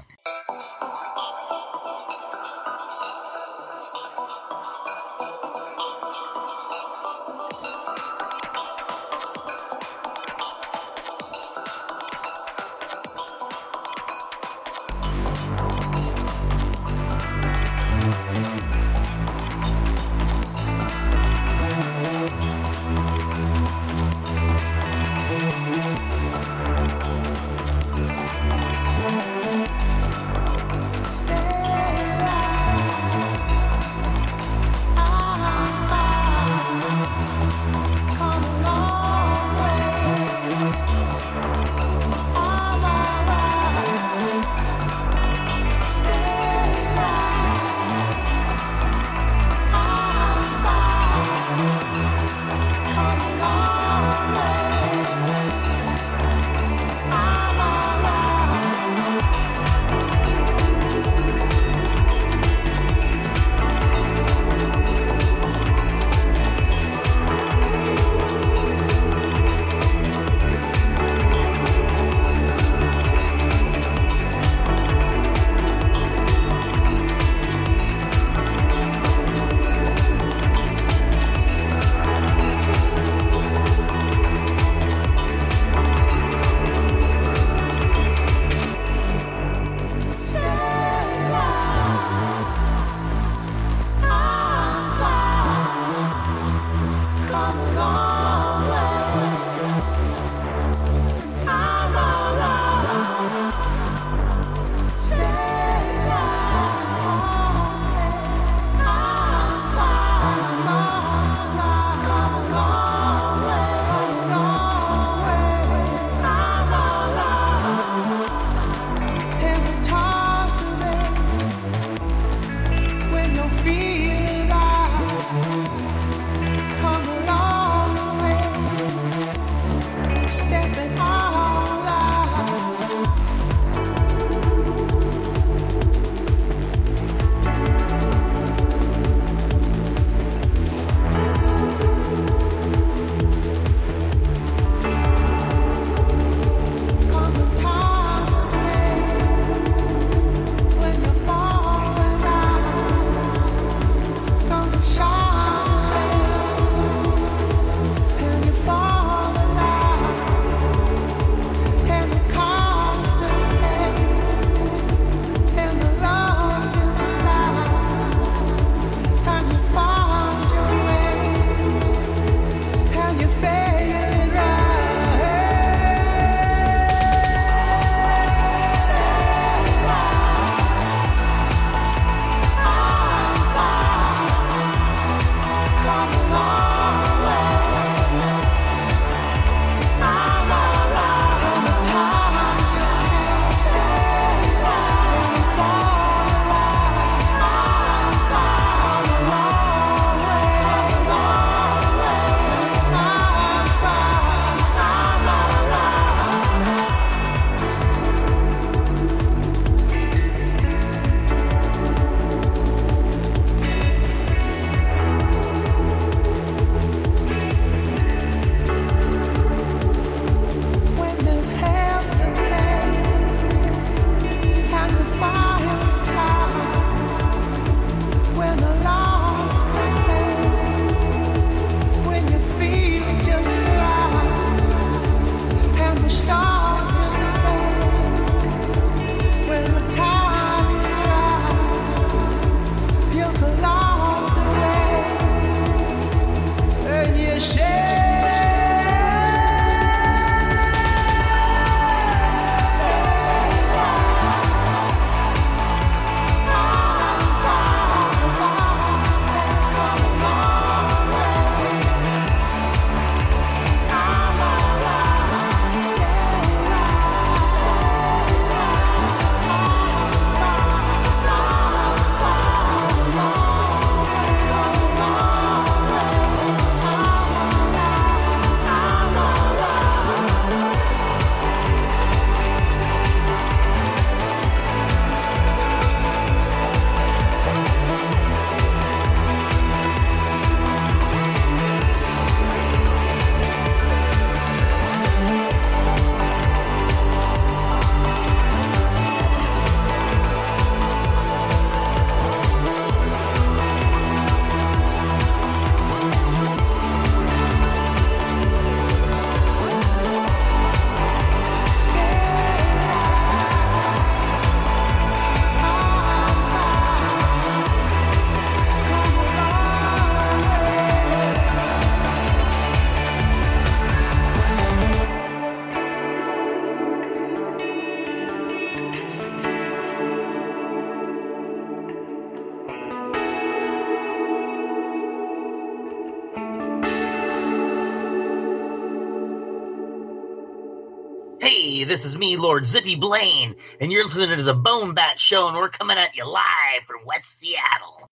Me, Lord Zippy Blaine, and you're listening to the Bone Bat Show, and we're coming at you live from West Seattle.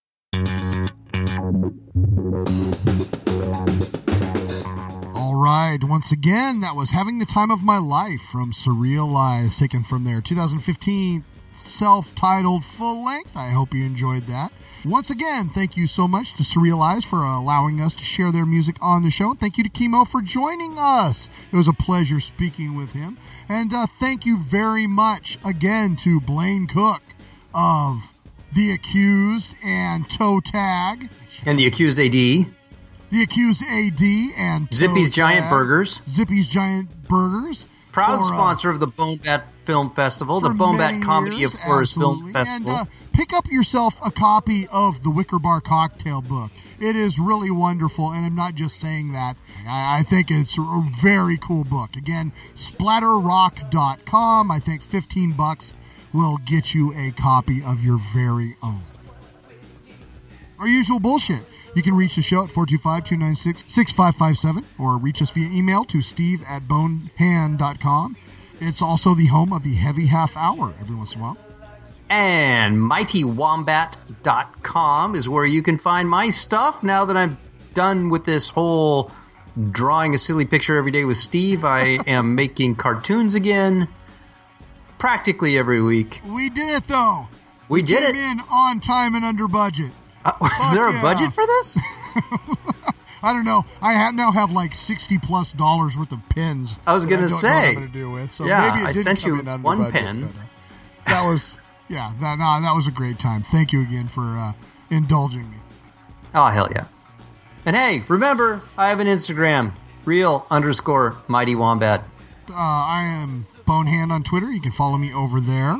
All right, once again, that was Having the Time of My Life from Surrealized, taken from their 2015 self titled full length. I hope you enjoyed that. Once again, thank you so much to Surrealized for allowing us to share their music on the show. And Thank you to Kimo for joining us. It was a pleasure speaking with him. And uh, thank you very much again to Blaine Cook of The Accused and Toe Tag. And the accused AD, The Accused AD and Zippy's Toe Giant Tag. Burgers, Zippy's Giant Burgers. Proud for, uh, sponsor of the Bone Bat Film Festival, the for Bone Bat Comedy years, of Horrors. Film Festival. And uh, pick up yourself a copy of the Wicker Bar Cocktail book. It is really wonderful, and I'm not just saying that. I, I think it's a very cool book. Again, splatterrock.com. I think 15 bucks will get you a copy of your very own. Our usual bullshit. You can reach the show at 425-296-6557 or reach us via email to steve at bonehand.com. It's also the home of the Heavy Half Hour every once in a while. And mightywombat.com is where you can find my stuff. Now that I'm done with this whole drawing a silly picture every day with Steve, I am making cartoons again practically every week. We did it though. We did Came it. in on time and under budget. Uh, is there a yeah. budget for this? I don't know. I ha- now have like sixty plus dollars worth of pins. I was gonna don't know say. I'm gonna do with. So Yeah, maybe it I didn't sent come you one budget, but, uh, that was yeah. That no, that was a great time. Thank you again for uh, indulging me. Oh, hell yeah. And hey, remember, I have an Instagram, real underscore mighty wombat. Uh, I am Bonehand on Twitter. You can follow me over there.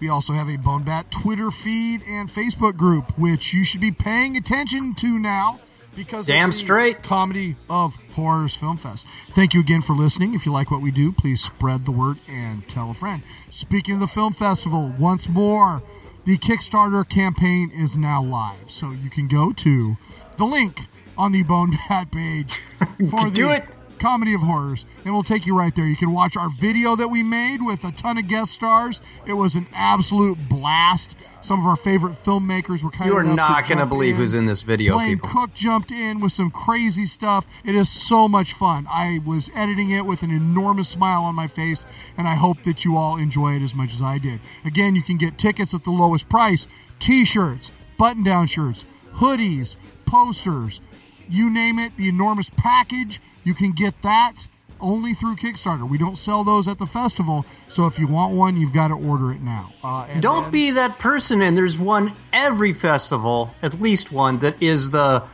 We also have a Bonebat Twitter feed and Facebook group, which you should be paying attention to now because Damn of the straight. Comedy of Horrors Film Fest. Thank you again for listening. If you like what we do, please spread the word and tell a friend. Speaking of the film festival, once more, the Kickstarter campaign is now live, so you can go to the link on the Bonebat page for Do the it. Comedy of Horrors, and we'll take you right there. You can watch our video that we made with a ton of guest stars. It was an absolute blast. Some of our favorite filmmakers were kind You of are not going to believe in. who's in this video, Blaine people. Cook jumped in with some crazy stuff. It is so much fun. I was editing it with an enormous smile on my face, and I hope that you all enjoy it as much as I did. Again, you can get tickets at the lowest price t shirts, button down shirts, hoodies, posters, you name it, the enormous package. You can get that only through Kickstarter. We don't sell those at the festival, so if you want one, you've got to order it now. Uh, and Don't be that person, and there's one every festival, at least one, that is the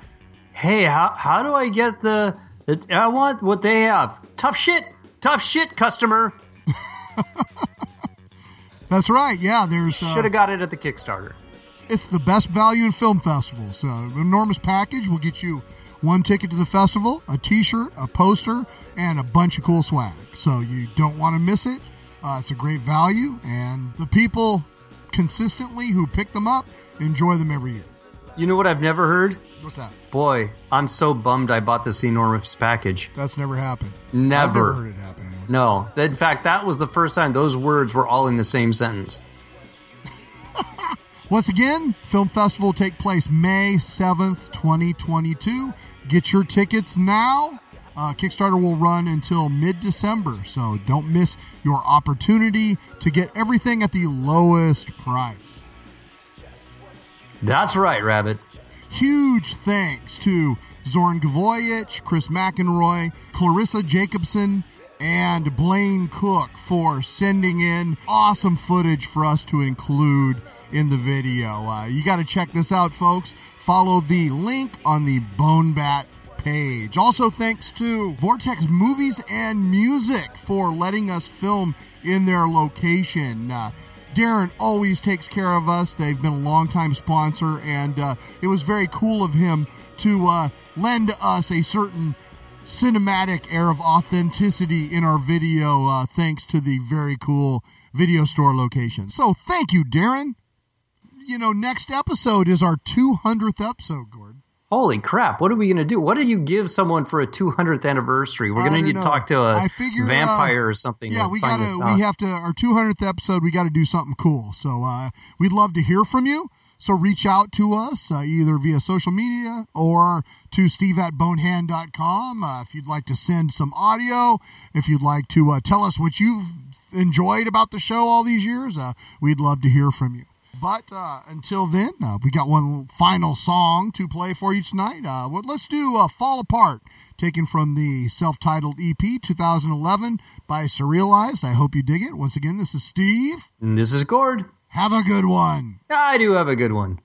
hey, how, how do I get the. It, I want what they have. Tough shit. Tough shit, customer. That's right. Yeah, there's. Uh, Should have got it at the Kickstarter. It's the best value in film festivals. So, an enormous package will get you one ticket to the festival, a T-shirt, a poster, and a bunch of cool swag. So you don't want to miss it. Uh, it's a great value, and the people consistently who pick them up enjoy them every year. You know what I've never heard? What's that? Boy, I'm so bummed I bought this enormous package. That's never happened. Never. I've never heard it happen. anyway. No. In fact, that was the first time those words were all in the same sentence. Once again, film festival will take place May 7th, 2022. Get your tickets now. Uh, Kickstarter will run until mid December, so don't miss your opportunity to get everything at the lowest price. That's right, Rabbit. Huge thanks to Zoran Gavoyich, Chris McEnroy, Clarissa Jacobson, and Blaine Cook for sending in awesome footage for us to include in the video. Uh, you got to check this out, folks. Follow the link on the Bonebat page. Also, thanks to Vortex Movies and Music for letting us film in their location. Uh, Darren always takes care of us. They've been a longtime sponsor, and uh, it was very cool of him to uh, lend us a certain cinematic air of authenticity in our video, uh, thanks to the very cool video store location. So, thank you, Darren. You know, next episode is our 200th episode, Gordon. Holy crap! What are we going to do? What do you give someone for a 200th anniversary? We're going to need to talk to a figure, uh, vampire or something. Yeah, we gotta. We have to. Our 200th episode, we got to do something cool. So uh, we'd love to hear from you. So reach out to us uh, either via social media or to steve at bonehand.com. Uh, if you'd like to send some audio, if you'd like to uh, tell us what you've enjoyed about the show all these years, uh, we'd love to hear from you. But uh, until then, uh, we got one final song to play for you tonight. Uh, well, let's do uh, Fall Apart, taken from the self titled EP 2011 by Surrealized. I hope you dig it. Once again, this is Steve. And this is Gord. Have a good one. I do have a good one.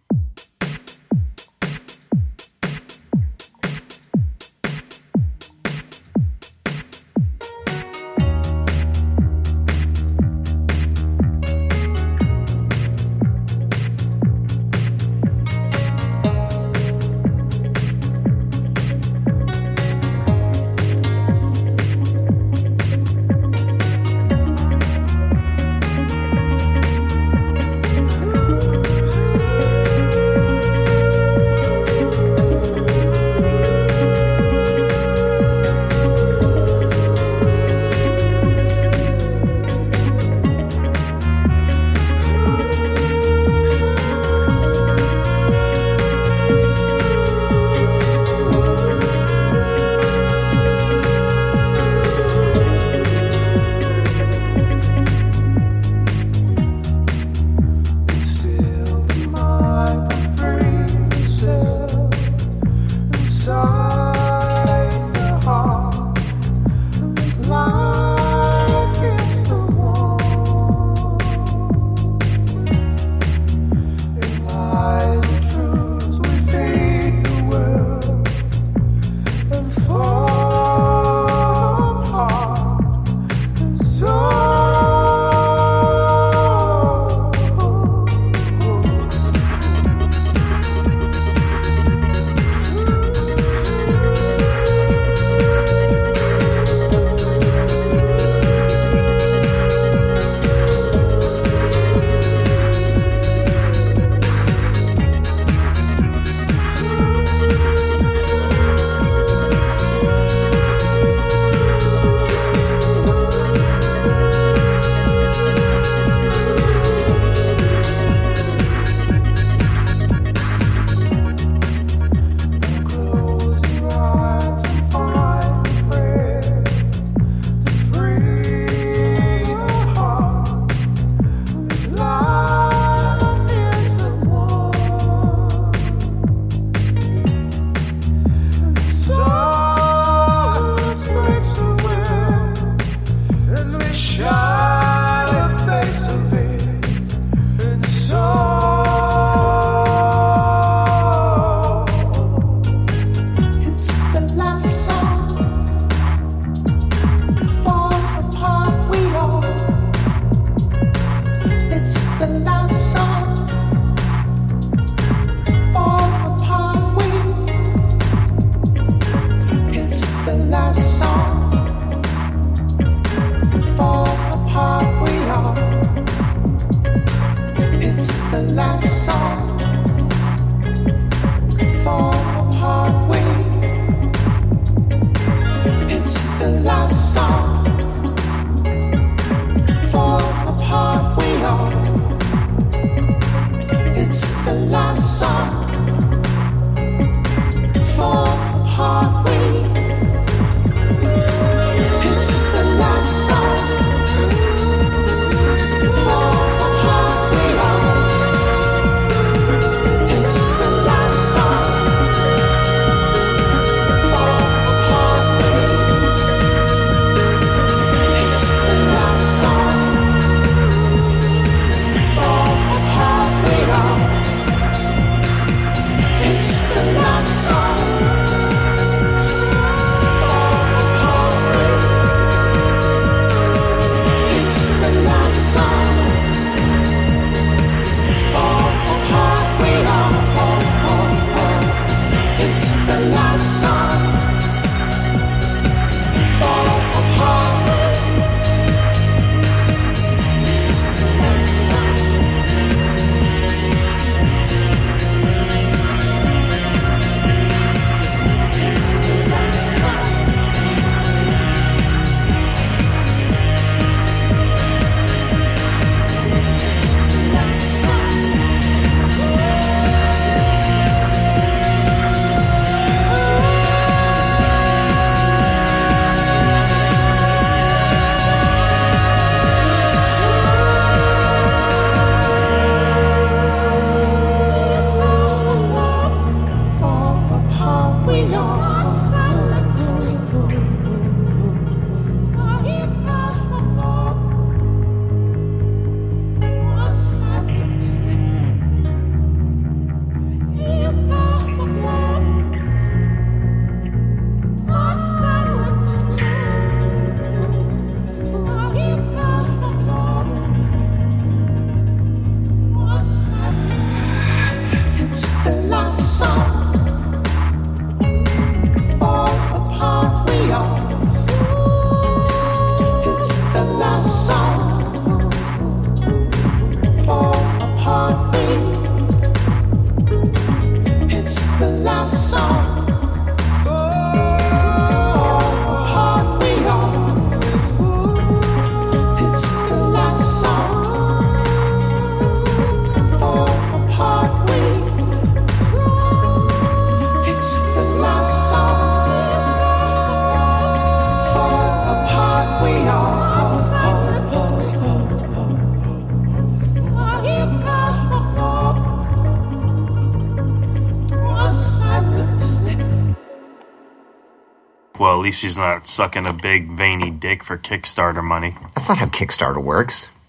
Least he's not sucking a big veiny dick for Kickstarter money. That's not how Kickstarter works.